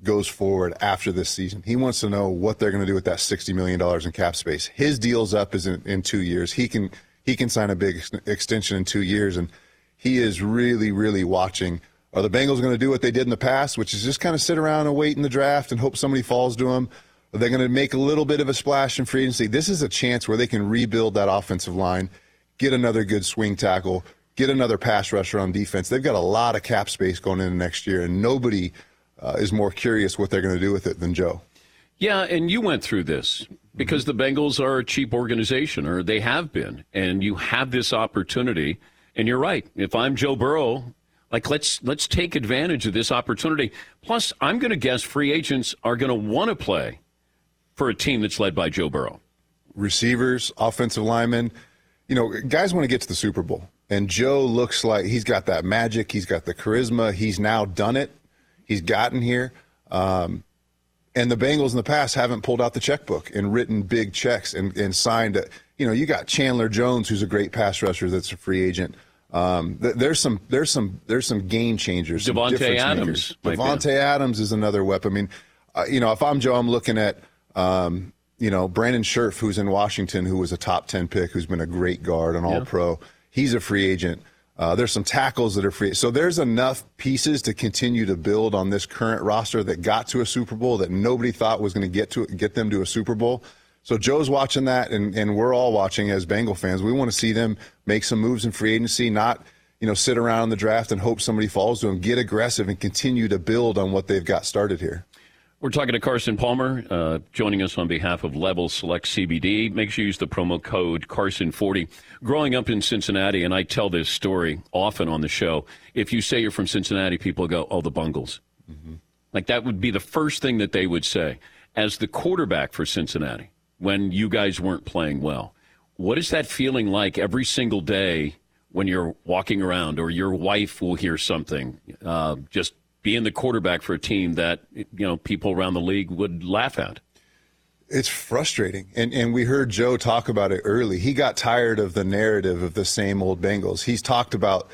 goes forward after this season. He wants to know what they're going to do with that sixty million dollars in cap space. His deal's up is in, in two years. He can he can sign a big ex- extension in two years, and he is really really watching are the Bengals going to do what they did in the past, which is just kind of sit around and wait in the draft and hope somebody falls to them? Are they going to make a little bit of a splash in free agency? This is a chance where they can rebuild that offensive line, get another good swing tackle, get another pass rusher on defense. They've got a lot of cap space going into next year, and nobody uh, is more curious what they're going to do with it than Joe. Yeah, and you went through this because the Bengals are a cheap organization, or they have been, and you have this opportunity. And you're right. If I'm Joe Burrow, like let's let's take advantage of this opportunity. Plus, I'm going to guess free agents are going to want to play for a team that's led by Joe Burrow. Receivers, offensive linemen, you know, guys want to get to the Super Bowl. And Joe looks like he's got that magic. He's got the charisma. He's now done it. He's gotten here. Um, and the Bengals in the past haven't pulled out the checkbook and written big checks and, and signed. A, you know, you got Chandler Jones, who's a great pass rusher that's a free agent. Um, th- there's some there's some there's some game changers. Davante Adams. Davante Adams is another weapon. I mean, uh, you know, if I'm Joe, I'm looking at um, you know Brandon Scherff, who's in Washington, who was a top ten pick, who's been a great guard, an All yeah. Pro. He's a free agent. Uh, there's some tackles that are free. So there's enough pieces to continue to build on this current roster that got to a Super Bowl that nobody thought was going to get to get them to a Super Bowl. So Joe's watching that, and, and we're all watching as Bengal fans. We want to see them make some moves in free agency, not you know sit around in the draft and hope somebody falls to them. Get aggressive and continue to build on what they've got started here. We're talking to Carson Palmer, uh, joining us on behalf of Level Select CBD. Make sure you use the promo code Carson40. Growing up in Cincinnati, and I tell this story often on the show, if you say you're from Cincinnati, people go, oh, the Bungles. Mm-hmm. Like that would be the first thing that they would say. As the quarterback for Cincinnati, when you guys weren't playing well. What is that feeling like every single day when you're walking around or your wife will hear something? Uh, just being the quarterback for a team that you know people around the league would laugh at. It's frustrating, and and we heard Joe talk about it early. He got tired of the narrative of the same old Bengals. He's talked about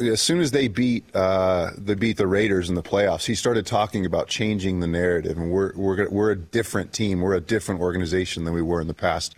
as soon as they beat uh, beat the Raiders in the playoffs, he started talking about changing the narrative, and we're we're we're a different team, we're a different organization than we were in the past.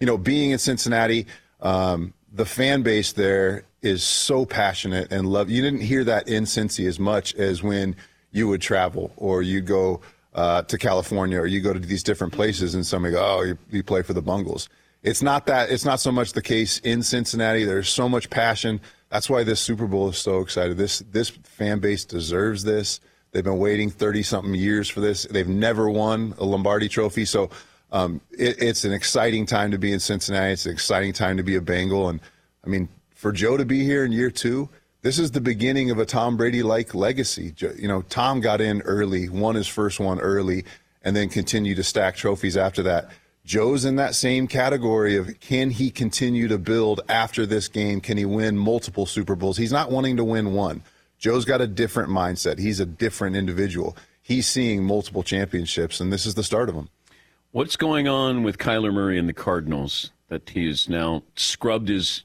You know, being in Cincinnati, um, the fan base there is so passionate and love. You didn't hear that in Cincy as much as when you would travel or you go uh, to California or you go to these different places and somebody go, oh, you, you play for the Bungles It's not that. It's not so much the case in Cincinnati. There's so much passion. That's why this Super Bowl is so excited. This this fan base deserves this. They've been waiting 30 something years for this. They've never won a Lombardi Trophy, so um, it, it's an exciting time to be in Cincinnati. It's an exciting time to be a Bengal, and I mean for Joe to be here in year two. This is the beginning of a Tom Brady like legacy. You know, Tom got in early, won his first one early, and then continued to stack trophies after that. Joe's in that same category of can he continue to build after this game? Can he win multiple Super Bowls? He's not wanting to win one. Joe's got a different mindset. He's a different individual. He's seeing multiple championships, and this is the start of them. What's going on with Kyler Murray and the Cardinals that he has now scrubbed his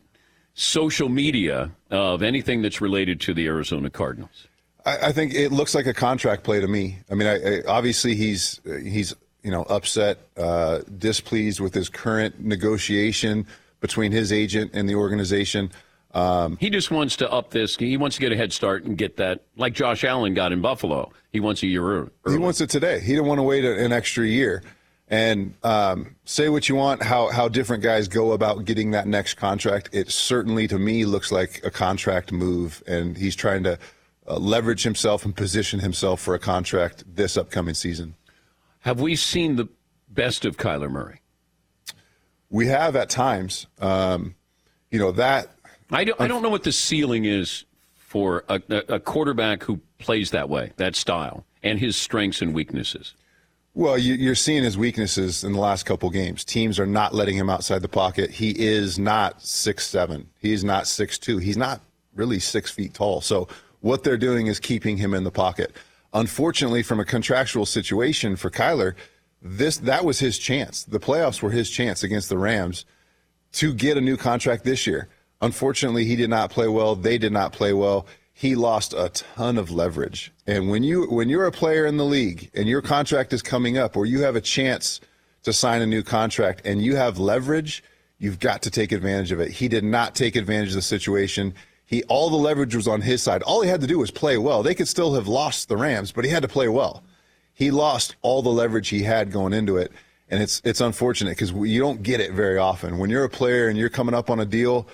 social media of anything that's related to the Arizona Cardinals? I, I think it looks like a contract play to me. I mean, I, I, obviously he's uh, he's you know upset, uh, displeased with his current negotiation between his agent and the organization. Um, he just wants to up this. He wants to get a head start and get that, like Josh Allen got in Buffalo. He wants a year early. He wants it today. He didn't want to wait an extra year. And um, say what you want, how how different guys go about getting that next contract. It certainly, to me, looks like a contract move, and he's trying to uh, leverage himself and position himself for a contract this upcoming season. Have we seen the best of Kyler Murray? We have at times. Um, you know that. I don't, I don't know what the ceiling is for a, a quarterback who plays that way, that style, and his strengths and weaknesses. Well, you're seeing his weaknesses in the last couple games. Teams are not letting him outside the pocket. He is not six seven. He's not six two. He's not really six feet tall. So what they're doing is keeping him in the pocket. Unfortunately, from a contractual situation for Kyler, this that was his chance. The playoffs were his chance against the Rams to get a new contract this year. Unfortunately, he did not play well. They did not play well he lost a ton of leverage. And when you when you're a player in the league and your contract is coming up or you have a chance to sign a new contract and you have leverage, you've got to take advantage of it. He did not take advantage of the situation. He all the leverage was on his side. All he had to do was play well. They could still have lost the Rams, but he had to play well. He lost all the leverage he had going into it, and it's it's unfortunate because you don't get it very often. When you're a player and you're coming up on a deal,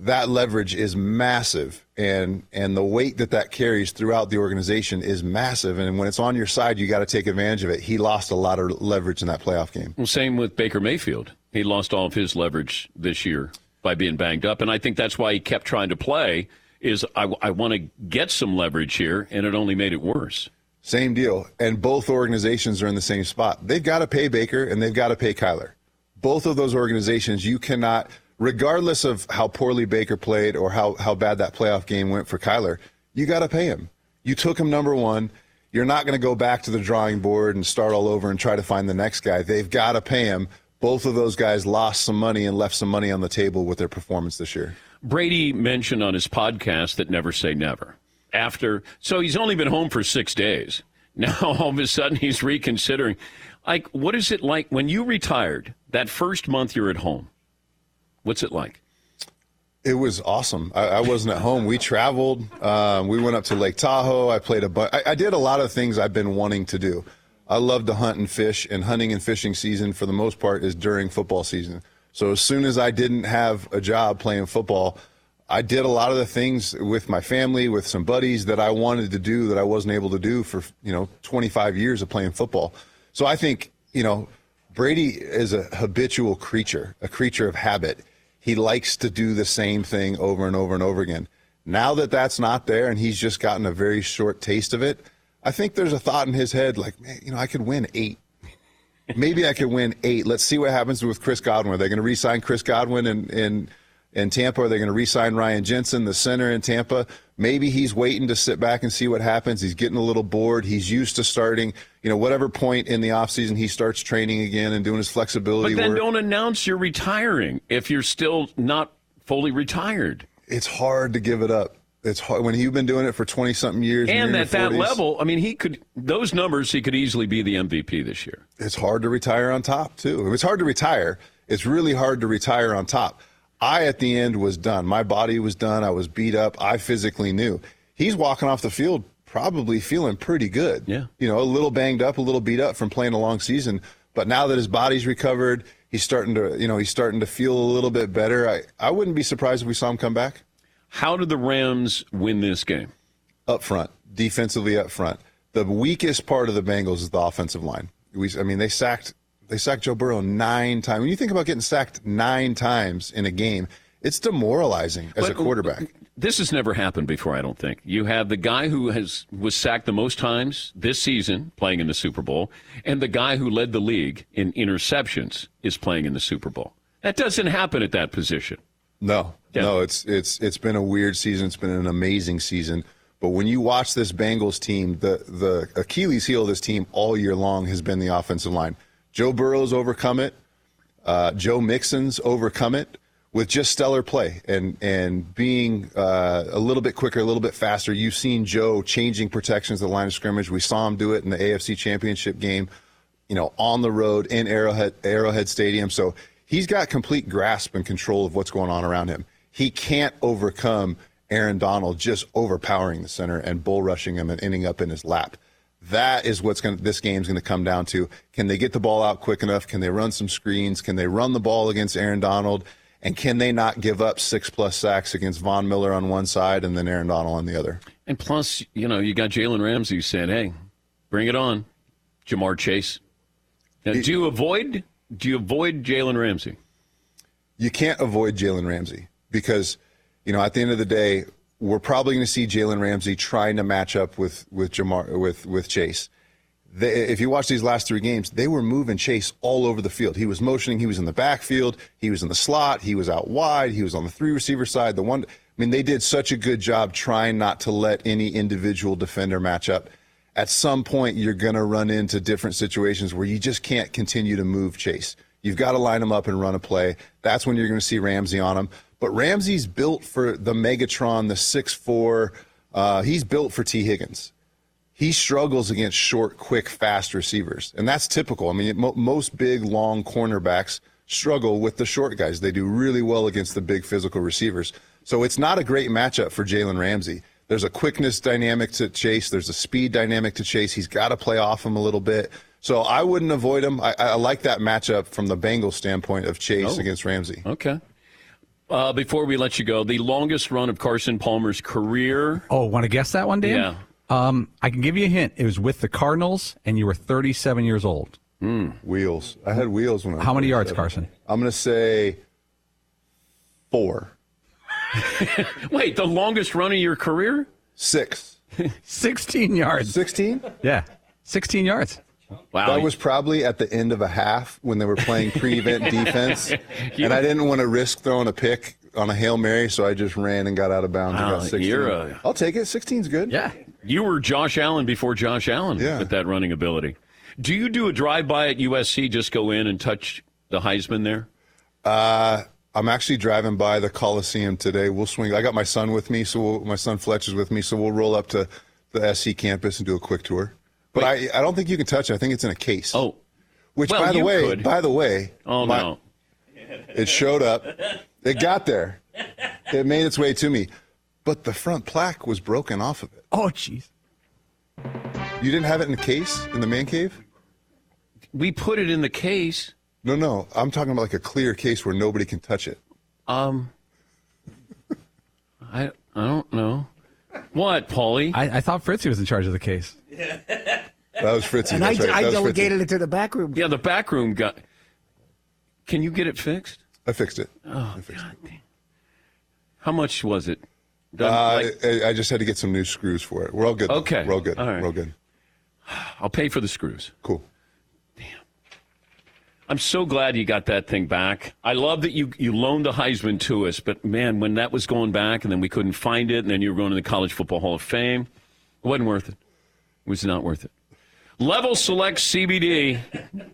that leverage is massive and and the weight that that carries throughout the organization is massive and when it's on your side you got to take advantage of it he lost a lot of leverage in that playoff game well same with baker mayfield he lost all of his leverage this year by being banged up and i think that's why he kept trying to play is i, I want to get some leverage here and it only made it worse same deal and both organizations are in the same spot they've got to pay baker and they've got to pay kyler both of those organizations you cannot regardless of how poorly Baker played or how, how bad that playoff game went for Kyler, you got to pay him. You took him number one. You're not going to go back to the drawing board and start all over and try to find the next guy. They've got to pay him. Both of those guys lost some money and left some money on the table with their performance this year. Brady mentioned on his podcast that never say never. After, so he's only been home for six days. Now all of a sudden he's reconsidering. Like, what is it like when you retired? That first month you're at home What's it like? It was awesome. I, I wasn't at home. We traveled. Um, we went up to Lake Tahoe. I played a bunch. I, I did a lot of things I've been wanting to do. I love to hunt and fish, and hunting and fishing season, for the most part, is during football season. So as soon as I didn't have a job playing football, I did a lot of the things with my family, with some buddies that I wanted to do that I wasn't able to do for you know 25 years of playing football. So I think you know Brady is a habitual creature, a creature of habit he likes to do the same thing over and over and over again. Now that that's not there and he's just gotten a very short taste of it, I think there's a thought in his head like, man, you know, I could win eight. Maybe I could win eight. Let's see what happens with Chris Godwin. Are they going to re-sign Chris Godwin in, in, in Tampa? Are they going to re-sign Ryan Jensen, the center in Tampa? Maybe he's waiting to sit back and see what happens. He's getting a little bored. He's used to starting, you know, whatever point in the offseason he starts training again and doing his flexibility But then work. don't announce you're retiring if you're still not fully retired. It's hard to give it up. It's hard when you've been doing it for 20 something years. And at that level, I mean, he could, those numbers, he could easily be the MVP this year. It's hard to retire on top, too. It's hard to retire. It's really hard to retire on top. I, at the end, was done. My body was done. I was beat up. I physically knew. He's walking off the field probably feeling pretty good. Yeah. You know, a little banged up, a little beat up from playing a long season. But now that his body's recovered, He's starting to, you know, he's starting to feel a little bit better. I, I wouldn't be surprised if we saw him come back. How did the Rams win this game? Up front, defensively up front. The weakest part of the Bengals is the offensive line. We, I mean, they sacked they sacked Joe Burrow nine times. When you think about getting sacked nine times in a game, it's demoralizing as But- a quarterback. This has never happened before, I don't think. You have the guy who has was sacked the most times this season playing in the Super Bowl, and the guy who led the league in interceptions is playing in the Super Bowl. That doesn't happen at that position. No, Yeah. no, it's it's it's been a weird season. It's been an amazing season. But when you watch this Bengals team, the the Achilles heel of this team all year long has been the offensive line. Joe Burrow's overcome it. Uh, Joe Mixon's overcome it with just stellar play and and being uh, a little bit quicker, a little bit faster. You've seen Joe changing protections at the line of scrimmage. We saw him do it in the AFC Championship game. You know, on the road in Arrowhead Arrowhead Stadium. So he's got complete grasp and control of what's going on around him. He can't overcome Aaron Donald just overpowering the center and bull rushing him and ending up in his lap. That is what's going. This game's going to come down to: Can they get the ball out quick enough? Can they run some screens? Can they run the ball against Aaron Donald? And can they not give up six plus sacks against Von Miller on one side and then Aaron Donald on the other? And plus, you know, you got Jalen Ramsey saying, "Hey, bring it on, Ja'Marr Chase." Now, do you avoid do you avoid Jalen Ramsey? you can't avoid Jalen Ramsey because, you know, at the end of the day, we're probably going to see Jalen Ramsey trying to match up with with Ja'Marr with with Chase. They, if you watch these last three games, they were moving Chase all over the field. He was motioning. He was in the backfield. He was in the slot. He was out wide. He was on the three receiver side. The one, I mean, they did such a good job trying not to let any individual defender match up. At some point, you're going to run into different situations where you just can't continue to move Chase. You've got to line him up and run a play. That's when you're going to see Ramsey on him. But Ramsey's built for the Megatron, the 6'4. Uh, he's built for Tee Higgins he struggles against short, quick, fast receivers, and that's typical. I mean, mo- most big, long cornerbacks struggle with the short guys. They do really well against the big physical receivers. So it's not a great matchup for Jalen Ramsey. There's a quickness dynamic to Chase. There's a speed dynamic to Chase. He's got to play off him a little bit. So I wouldn't avoid him. I, I like that matchup from the Bengals standpoint of Chase Oh. against Ramsey. Okay. Uh, before we let you go, the longest run of Carson Palmer's career. Oh, want to guess that one, Dan? Yeah. Um, I can give you a hint. It was with the Cardinals, and you were 37 years old. Wheels. I had wheels when I was How many yards, 37. Carson? I'm going to say four, Wait, the longest run of your career? six, 16 yards. 16. Yeah, 16 yards. Wow. That was probably at the end of a half when they were playing prevent defense, and I didn't want to risk throwing a pick on a hail mary, so I just ran and got out of bounds Wow, and got 16. you're a- I'll take it. 16's good. Yeah. You were Josh Allen before Josh Allen Yeah. with that running ability. Do you do a drive by at USC, just go in and touch the Heisman there? Uh, I'm actually driving by the Coliseum today. We'll swing. I got my son with me, so we'll, my son Fletch is with me, so we'll roll up to the SC campus and do a quick tour. But I, I don't think you can touch it. I think it's in a case. Oh, which well, by the way, could. by the way, oh my- no. it showed up. It got there. It made its way to me, but the front plaque was broken off of it. Oh, jeez. You didn't have it in the case in the man cave? We put it in the case. No, no. I'm talking about like a clear case where nobody can touch it. Um, I I don't know. What, Paulie? I, I thought Fritzy was in charge of the case. Yeah, That was Fritzy. And I, That's right. I That was Fritzy. delegated it to the back room. yeah, the back room got. Can you get it fixed? I fixed it. Oh, I fixed God. it. How much was it? Done, Uh, like- I, I just had to get some new screws for it. We're all good. though. Okay. We're all good. All right. We're all good. I'll pay for the screws. Cool. I'm so glad you got that thing back. I love that you you loaned the Heisman to us, but man, when that was going back and then we couldn't find it, and then you were going to the College Football Hall of Fame, it wasn't worth it. It was not worth it. Level Select CBD.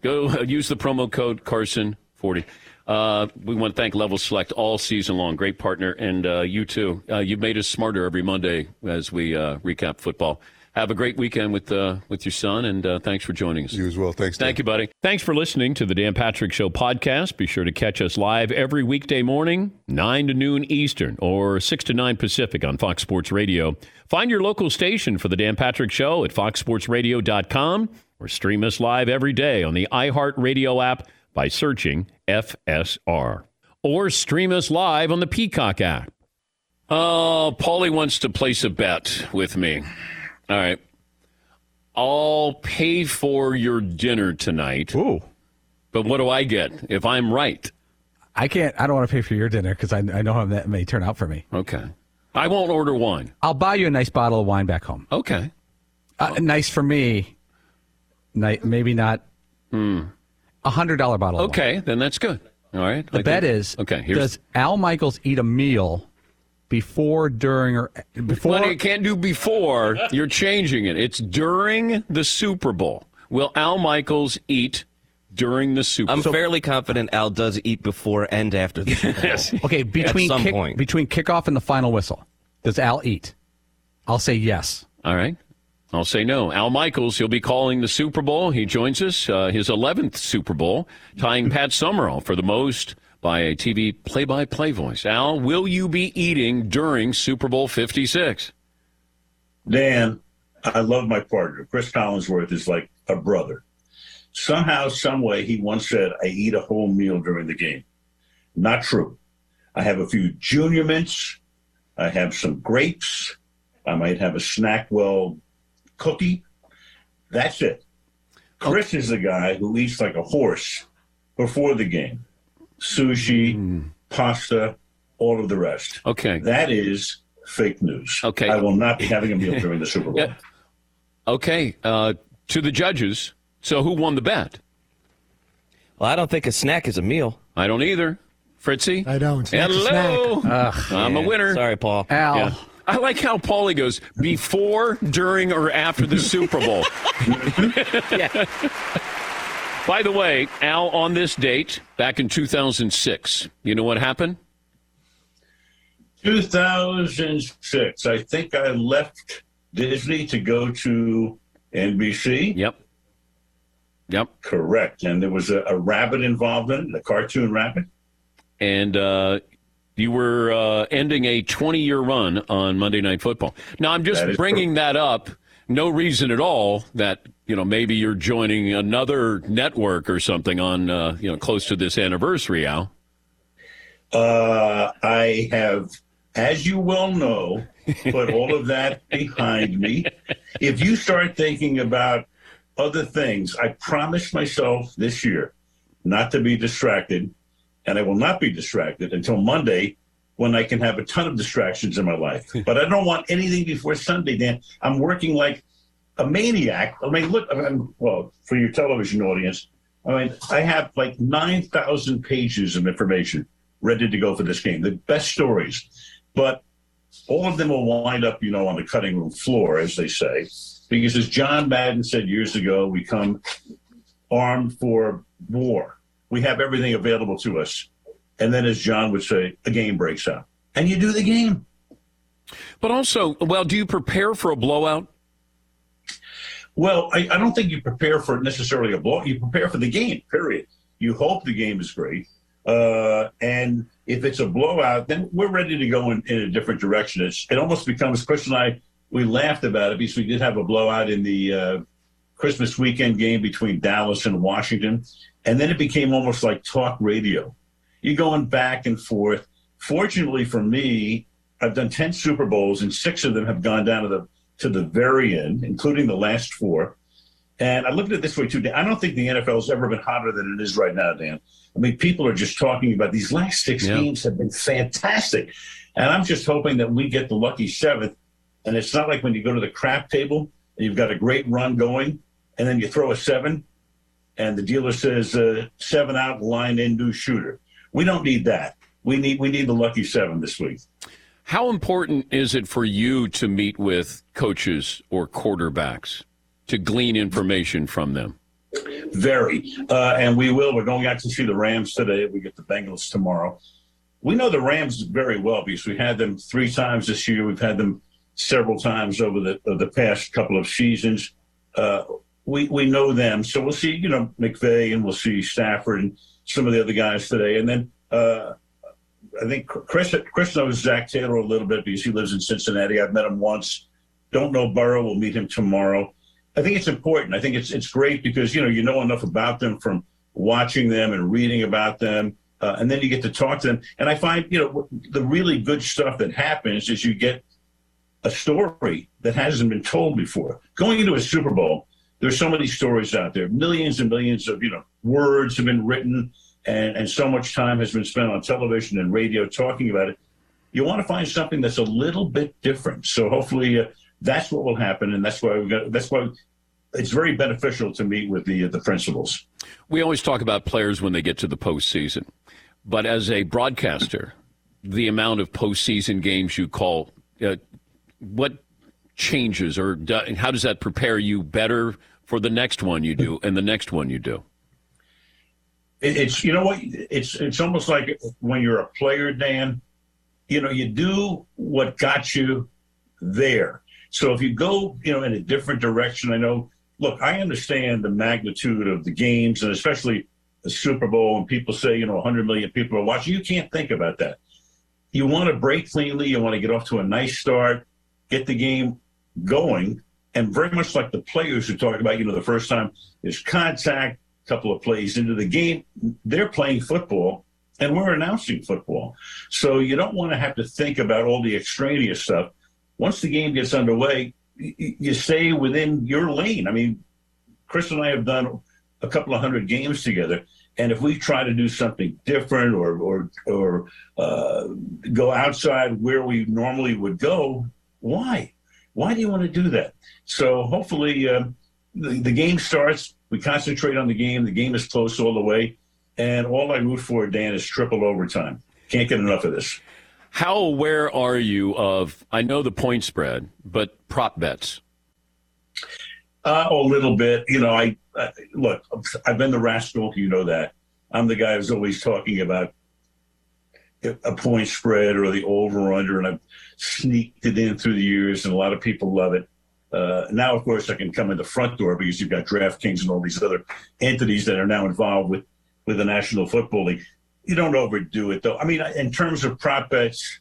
Go uh, use the promo code Carson forty. Uh, we want to thank Level Select all season long. Great partner, and uh, you too. Uh, you've made us smarter every Monday as we uh, recap football. Have a great weekend with uh, with your son, and uh, thanks for joining us. You as well. Thanks. Thank you, buddy. Thanks for listening to the Dan Patrick Show podcast. Be sure to catch us live every weekday morning, 9 to noon Eastern or 6 to 9 Pacific on Fox Sports Radio. Find your local station for the Dan Patrick Show at foxsportsradio.com or stream us live every day on the iHeartRadio app, by searching FSR. Or stream us live on the Peacock app. Oh, Paulie wants to place a bet with me. All right. I'll pay for your dinner tonight. Ooh. But what do I get if I'm right? I can't. I don't want to pay for your dinner because I, I know how that may turn out for me. Okay. I won't order wine. I'll buy you a nice bottle of wine back home. Okay. Uh, nice for me. Ni- maybe not. A hundred dollar bottle. Of wine. Okay, then that's good. All right. The I bet think- is: okay. Here's Does Al Michaels eat a meal before, during, or before? Well, you can't do before. You're changing it. It's during the Super Bowl. Will Al Michaels eat during the Super Bowl? I'm Bowl? fairly confident Al does eat before and after the Super Bowl. Yes. Okay, between some kick- point. between kickoff and the final whistle, does Al eat? I'll say yes. All right. I'll say no. Al Michaels, he'll be calling the Super Bowl. He joins us, uh, his 11th Super Bowl, tying Pat Summerall for the most by a TV play by play voice. Al, will you be eating during Super Bowl 56? Dan, I love my partner. Cris Collinsworth is like a brother. Somehow, some way, he once said, I eat a whole meal during the game. Not true. I have a few junior mints. I have some grapes. I might have a Snackwell cookie. That's it. Cris is the guy who eats like a horse before the game. Sushi, pasta, all of the rest. Okay. That is fake news. Okay. I will not be having a meal during the Super Bowl. Yeah. Okay. Uh, to the judges. So who won the bet? Well, I don't think a snack is a meal. I don't either. Fritzy? I don't. Snack's a snack. Hello. I'm a winner. Sorry, Paul. Al. Yeah. I like how Paulie goes before, during, or after the Super Bowl. Yeah. By the way, Al, on this date, back in 2006, you know what happened? 2006. I think I left Disney to go to NBC. Yep. Yep. Correct. And there was a, a rabbit involved in it, a cartoon rabbit. And uh, you were uh, ending a 20 year run on Monday Night Football. Now, I'm just bringing that up. No reason at all that, you know, maybe you're joining another network or something on, uh, you know, close to this anniversary, Al. Uh, I have, as you well know, put all of that behind me. If you start thinking about other things, I promised myself this year not to be distracted, and I will not be distracted until Monday when I can have a ton of distractions in my life. But I don't want anything before Sunday, Dan. I'm working like a maniac. I mean, look, I mean, well, for your television audience, I mean, I have like 9,000 pages of information ready to go for this game, the best stories. But all of them will wind up, you know, on the cutting room floor, as they say, because as John Madden said years ago, we come armed for war. We have everything available to us. And then, as John would say, a game breaks out. And you do the game. But also, well, do you prepare for a blowout? Well, I, I don't think you prepare for necessarily a blow. You prepare for the game, period. You hope the game is great. Uh, and if it's a blowout, then we're ready to go in, in a different direction. It's, it almost becomes, Cris and I, we laughed about it because we did have a blowout in the uh, Christmas weekend game between Dallas and Washington. And then it became almost like talk radio. You're going back and forth. Fortunately for me, I've done 10 Super Bowls and six of them have gone down to the to the very end, including the last four. And I look at it this way too, Dan. I don't think the NFL has ever been hotter than it is right now, Dan. I mean, people are just talking about these last six Yeah. games have been fantastic. And I'm just hoping that we get the lucky seventh. And it's not like when you go to the crap table and you've got a great run going, and then you throw a seven, and the dealer says uh, seven out, line in, new shooter. We don't need that. We need we need the lucky seven this week. How important is it for you to meet with coaches or quarterbacks to glean information from them? Very. Uh, and we will. We're going out to see the Rams today. We get the Bengals tomorrow. We know the Rams very well because we had them three times this year. We've had them several times over the the past couple of seasons. Uh, we we know them, so we'll see. You know McVay and we'll see Stafford and some of the other guys today, and then. Uh, I think Cris Cris knows Zac Taylor a little bit because he lives in Cincinnati. I've met him once. Don't know Burrow. We'll meet him tomorrow. I think it's important. I think it's it's great because you know you know enough about them from watching them and reading about them. Uh, and then you get to talk to them. And I find, you know, the really good stuff that happens is you get a story that hasn't been told before. Going into a Super Bowl, there's so many stories out there. Millions and millions of, you know, words have been written and, and so much time has been spent on television and radio talking about it. You want to find something that's a little bit different. So hopefully uh, that's what will happen. And that's why we got, that's why it's very beneficial to meet with the, uh, the principals. We always talk about players when they get to the postseason. But as a broadcaster, the amount of postseason games you call, uh, what changes or do, how does that prepare you better for the next one you do and the next one you do? It's you know what it's it's almost like when you're a player, Dan. You know, you do what got you there. So if you go, you know, in a different direction, I know. Look, I understand the magnitude of the games, and especially the Super Bowl and people say, you know, 100 million people are watching. You can't think about that. You want to break cleanly. You want to get off to a nice start, get the game going. And very much like the players who talked about, you know, the first time there's contact, a couple of plays into the game, they're playing football and we're announcing football. So you don't want to have to think about all the extraneous stuff. Once the game gets underway, you stay within your lane. I mean, Cris and I have done a couple of hundred games together. And if we try to do something different or or or uh, go outside where we normally would go, why? Why do you want to do that? So hopefully uh, the, the game starts. We concentrate on the game. The game is close all the way, and all I root for, Dan, is triple overtime. Can't get enough of this. How aware are you of? I know the point spread, but prop bets. Uh, a little bit. You know, I, I look. I've been the rascal. You know that. I'm the guy who's always talking about a point spread or the over under, and I've sneaked it in through the years, and a lot of people love it. Uh, now, of course, I can come in the front door because you've got DraftKings and all these other entities that are now involved with with the National Football League. You don't overdo it, though. I mean, in terms of prop bets,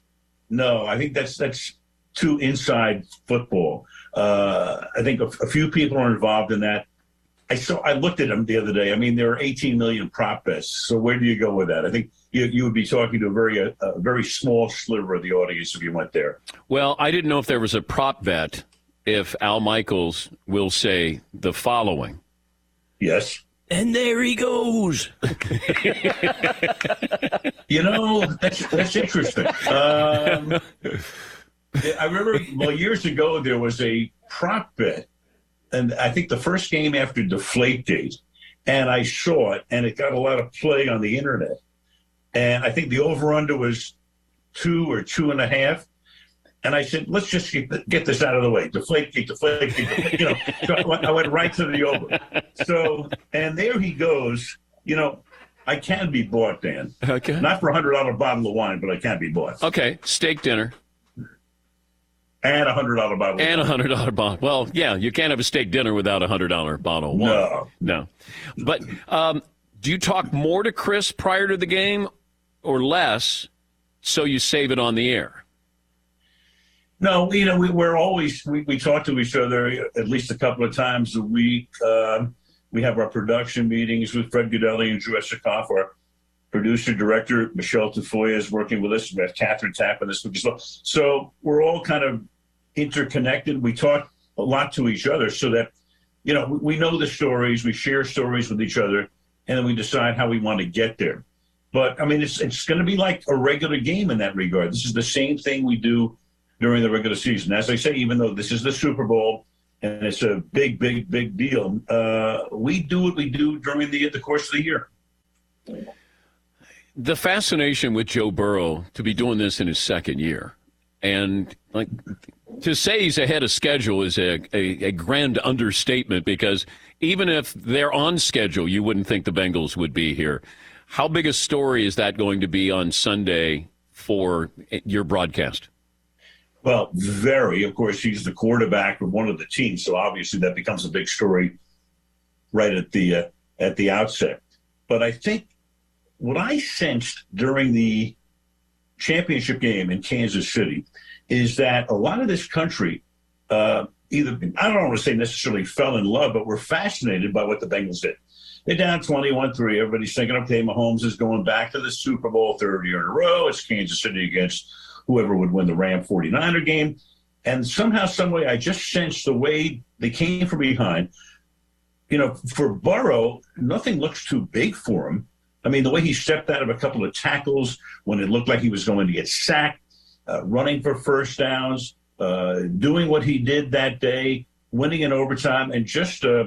no, I think that's that's too inside football. Uh, I think a, a, few people are involved in that. I saw. I looked at them the other day. I mean, there are 18 million prop bets. So where do you go with that? I think you, you would be talking to a very a, a very small sliver of the audience if you went there. Well, I didn't know if there was a prop bet if Al Michaels will say the following. Yes. And there he goes. you know, that's that's interesting. Um, I remember, well, years ago, there was a prop bet, and I think the first game after Deflategate, and I saw it, and it got a lot of play on the internet. And I think the over under was two or two and a half. And I said, let's just get, get this out of the way. Deflate, deflate, deflate. You know, so I went, I went right to the over. So, and there he goes. You know, I can be bought, Dan. Okay. Not for a hundred dollar bottle of wine, but I can be bought. Okay, steak dinner. And a hundred dollar bottle. And a hundred dollar bottle. Well, yeah, you can't have a steak dinner without a hundred dollar bottle. Of. No, no. But um, do you talk more to Cris prior to the game, or less, so you save it on the air? No, you know, we, are always, we, we talk to each other at least a couple of times a week. Uh, we have our production meetings with Fred Gaudelli and Drew Esocoff, our producer director. Michelle Tafoya is working with us. We have Kathryn Tappen this week as well. So we're all kind of interconnected. We talk a lot to each other so that, you know, we, we know the stories, we share stories with each other, and then we decide how we want to get there. But I mean, it's it's going to be like a regular game in that regard. This is the same thing we do during the regular season. As I say, even though this is the Super Bowl and it's a big, big, big deal, uh, we do what we do during the the course of the year. The fascination with Joe Burrow to be doing this in his second year, and like to say he's ahead of schedule is a, a, a grand understatement because even if they're on schedule, you wouldn't think the Bengals would be here. How big a story is that going to be on Sunday for your broadcast? Well, very. Of course, he's the quarterback of one of the teams, so obviously that becomes a big story right at the uh, at the outset. But I think what I sensed during the championship game in Kansas City is that a lot of this country uh, either I don't want to say necessarily fell in love, but were fascinated by what the Bengals did. They're down 21 3. Everybody's thinking, okay, Mahomes is going back to the Super Bowl third year in a row. It's Kansas City against whoever would win the Ram 49er game. And somehow, some way, I just sensed the way they came from behind. You know, for Burrow, nothing looks too big for him. I mean, the way he stepped out of a couple of tackles when it looked like he was going to get sacked, uh, running for first downs, uh, doing what he did that day, winning in overtime, and just uh,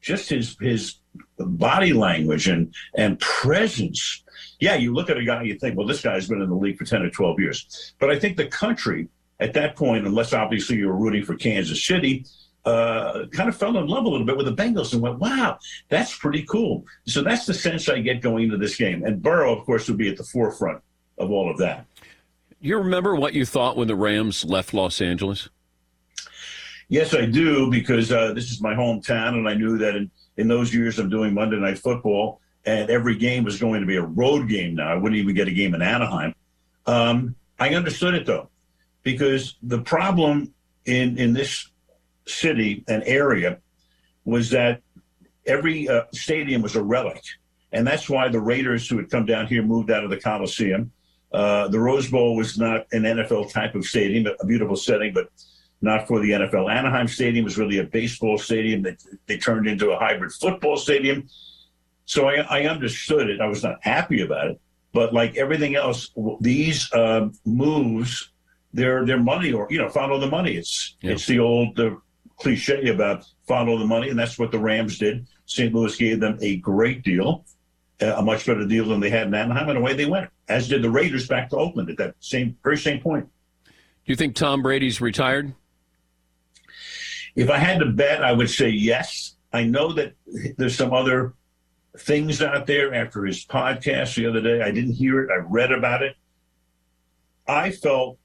just his his body language and and presence. Yeah, you look at a guy, you think, well, this guy's been in the league for ten or twelve years. But I think the country at that point, unless obviously you were rooting for Kansas City, uh, kind of fell in love a little bit with the Bengals and went, wow, that's pretty cool. So that's the sense I get going into this game. And Burrow, of course, would be at the forefront of all of that. You remember what you thought when the Rams left Los Angeles? Yes, I do, because uh, this is my hometown, and I knew that in, in those years I'm doing Monday Night Football, and every game was going to be a road game now. I wouldn't even get a game in Anaheim. Um, I understood it, though, because the problem in, in this city and area was that every uh, stadium was a relic. And that's why the Raiders, who had come down here, moved out of the Coliseum. Uh, the Rose Bowl was not an NFL type of stadium, a beautiful setting, but not for the NFL. Anaheim Stadium was really a baseball stadium that they turned into a hybrid football stadium. So I, I understood it. I was not happy about it, but like everything else, these uh, moves, they're they're money or you know follow the money. It's yeah. it's the old uh, cliche about follow the money, and that's what the Rams did. St. Louis gave them a great deal, uh, a much better deal than they had in Anaheim, and away they went. As did the Raiders back to Oakland at that same very same point. Do you think Tom Brady's retired? If I had to bet, I would say yes. I know that there's some other things out there after his podcast the other day. I didn't hear it. I read about it. I felt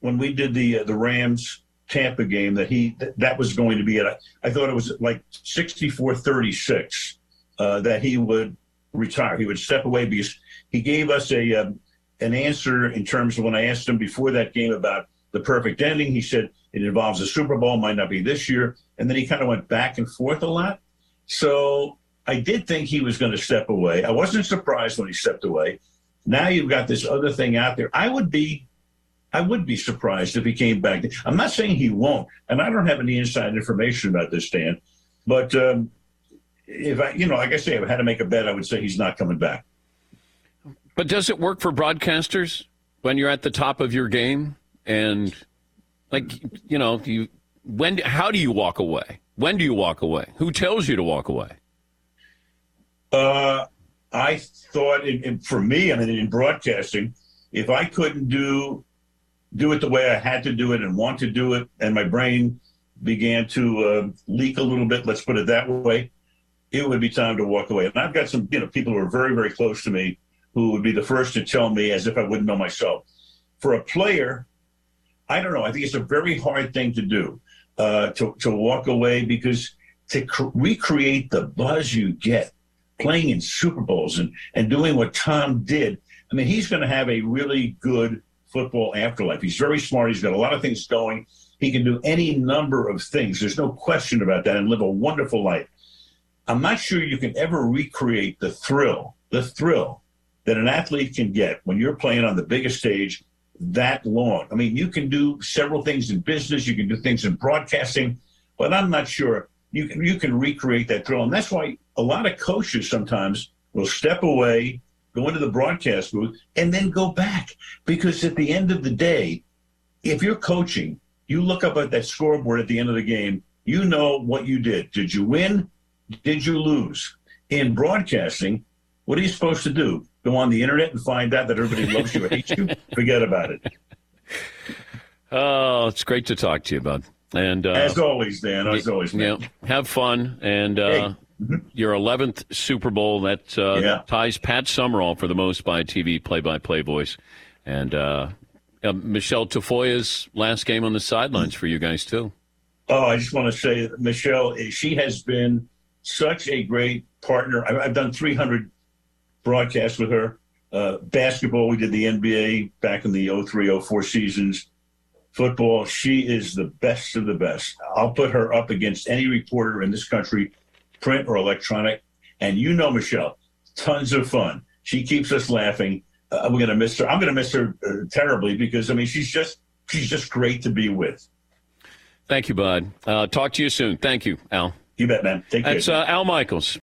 when we did the uh, the Rams Tampa game that he that, was going to be it. I, thought it was like 64-36 uh, that he would retire. He would step away because he gave us a um, an answer in terms of when I asked him before that game about the perfect ending. He said it involves a Super Bowl, might not be this year, and then he kind of went back and forth a lot. So I did think he was going to step away. I wasn't surprised when he stepped away. Now you've got this other thing out there. I would be I would be surprised if he came back. I'm not saying he won't, and I don't have any inside information about this, Dan. But um, if I, you know, like I say, if I had to make a bet, I would say he's not coming back. But does it work for broadcasters when you're at the top of your game and, like, you know, you when? How do you walk away? When do you walk away? Who tells you to walk away? Uh, I thought, in, in, for me, I mean, in broadcasting, if I couldn't do do it the way I had to do it and want to do it, and my brain began to uh, leak a little bit, let's put it that way, it would be time to walk away. And I've got some, you know, people who are very, very close to me who would be the first to tell me as if I wouldn't know myself. For a player, I don't know. I think it's a very hard thing to do uh, to, to walk away because to cr- recreate the buzz you get playing in Super Bowls and, and doing what Tom did. I mean, he's going to have a really good football afterlife. He's very smart. He's got a lot of things going. He can do any number of things. There's no question about that and live a wonderful life. I'm not sure you can ever recreate the thrill, the thrill that an athlete can get when you're playing on the biggest stage that long. I mean, you can do several things in business, you can do things in broadcasting, but I'm not sure you can you can recreate that thrill. And that's why a lot of coaches sometimes will step away go into the broadcast booth, and then go back. Because at the end of the day, if you're coaching, you look up at that scoreboard at the end of the game, you know what you did. Did you win? Did you lose? In broadcasting, what are you supposed to do? Go on the internet and find out that everybody loves you or hates you? Forget about it. Oh, it's great to talk to you, bud. And uh, as always, Dan. As always, man. Yeah, have fun and uh, hey Mm-hmm. Your 11th Super Bowl that uh, yeah. ties Pat Summerall for the most by TV play-by-play voice, and uh, uh, Michelle Tafoya's last game on the sidelines for you guys too. Oh, I just want to say, Michelle, she has been such a great partner. I've done 300 broadcasts with her. Uh, basketball, we did the NBA back in the 03, 04 seasons. Football, she is the best of the best. I'll put her up against any reporter in this country print or electronic. And you know, Michelle, tons of fun. She keeps us laughing. Uh, we're gonna miss her. I'm gonna miss her uh, terribly because I mean, she's just she's just great to be with. Thank you, Bud. Uh, talk to you soon. Thank you, Al. You bet, man. Take care. That's uh, Al Michaels.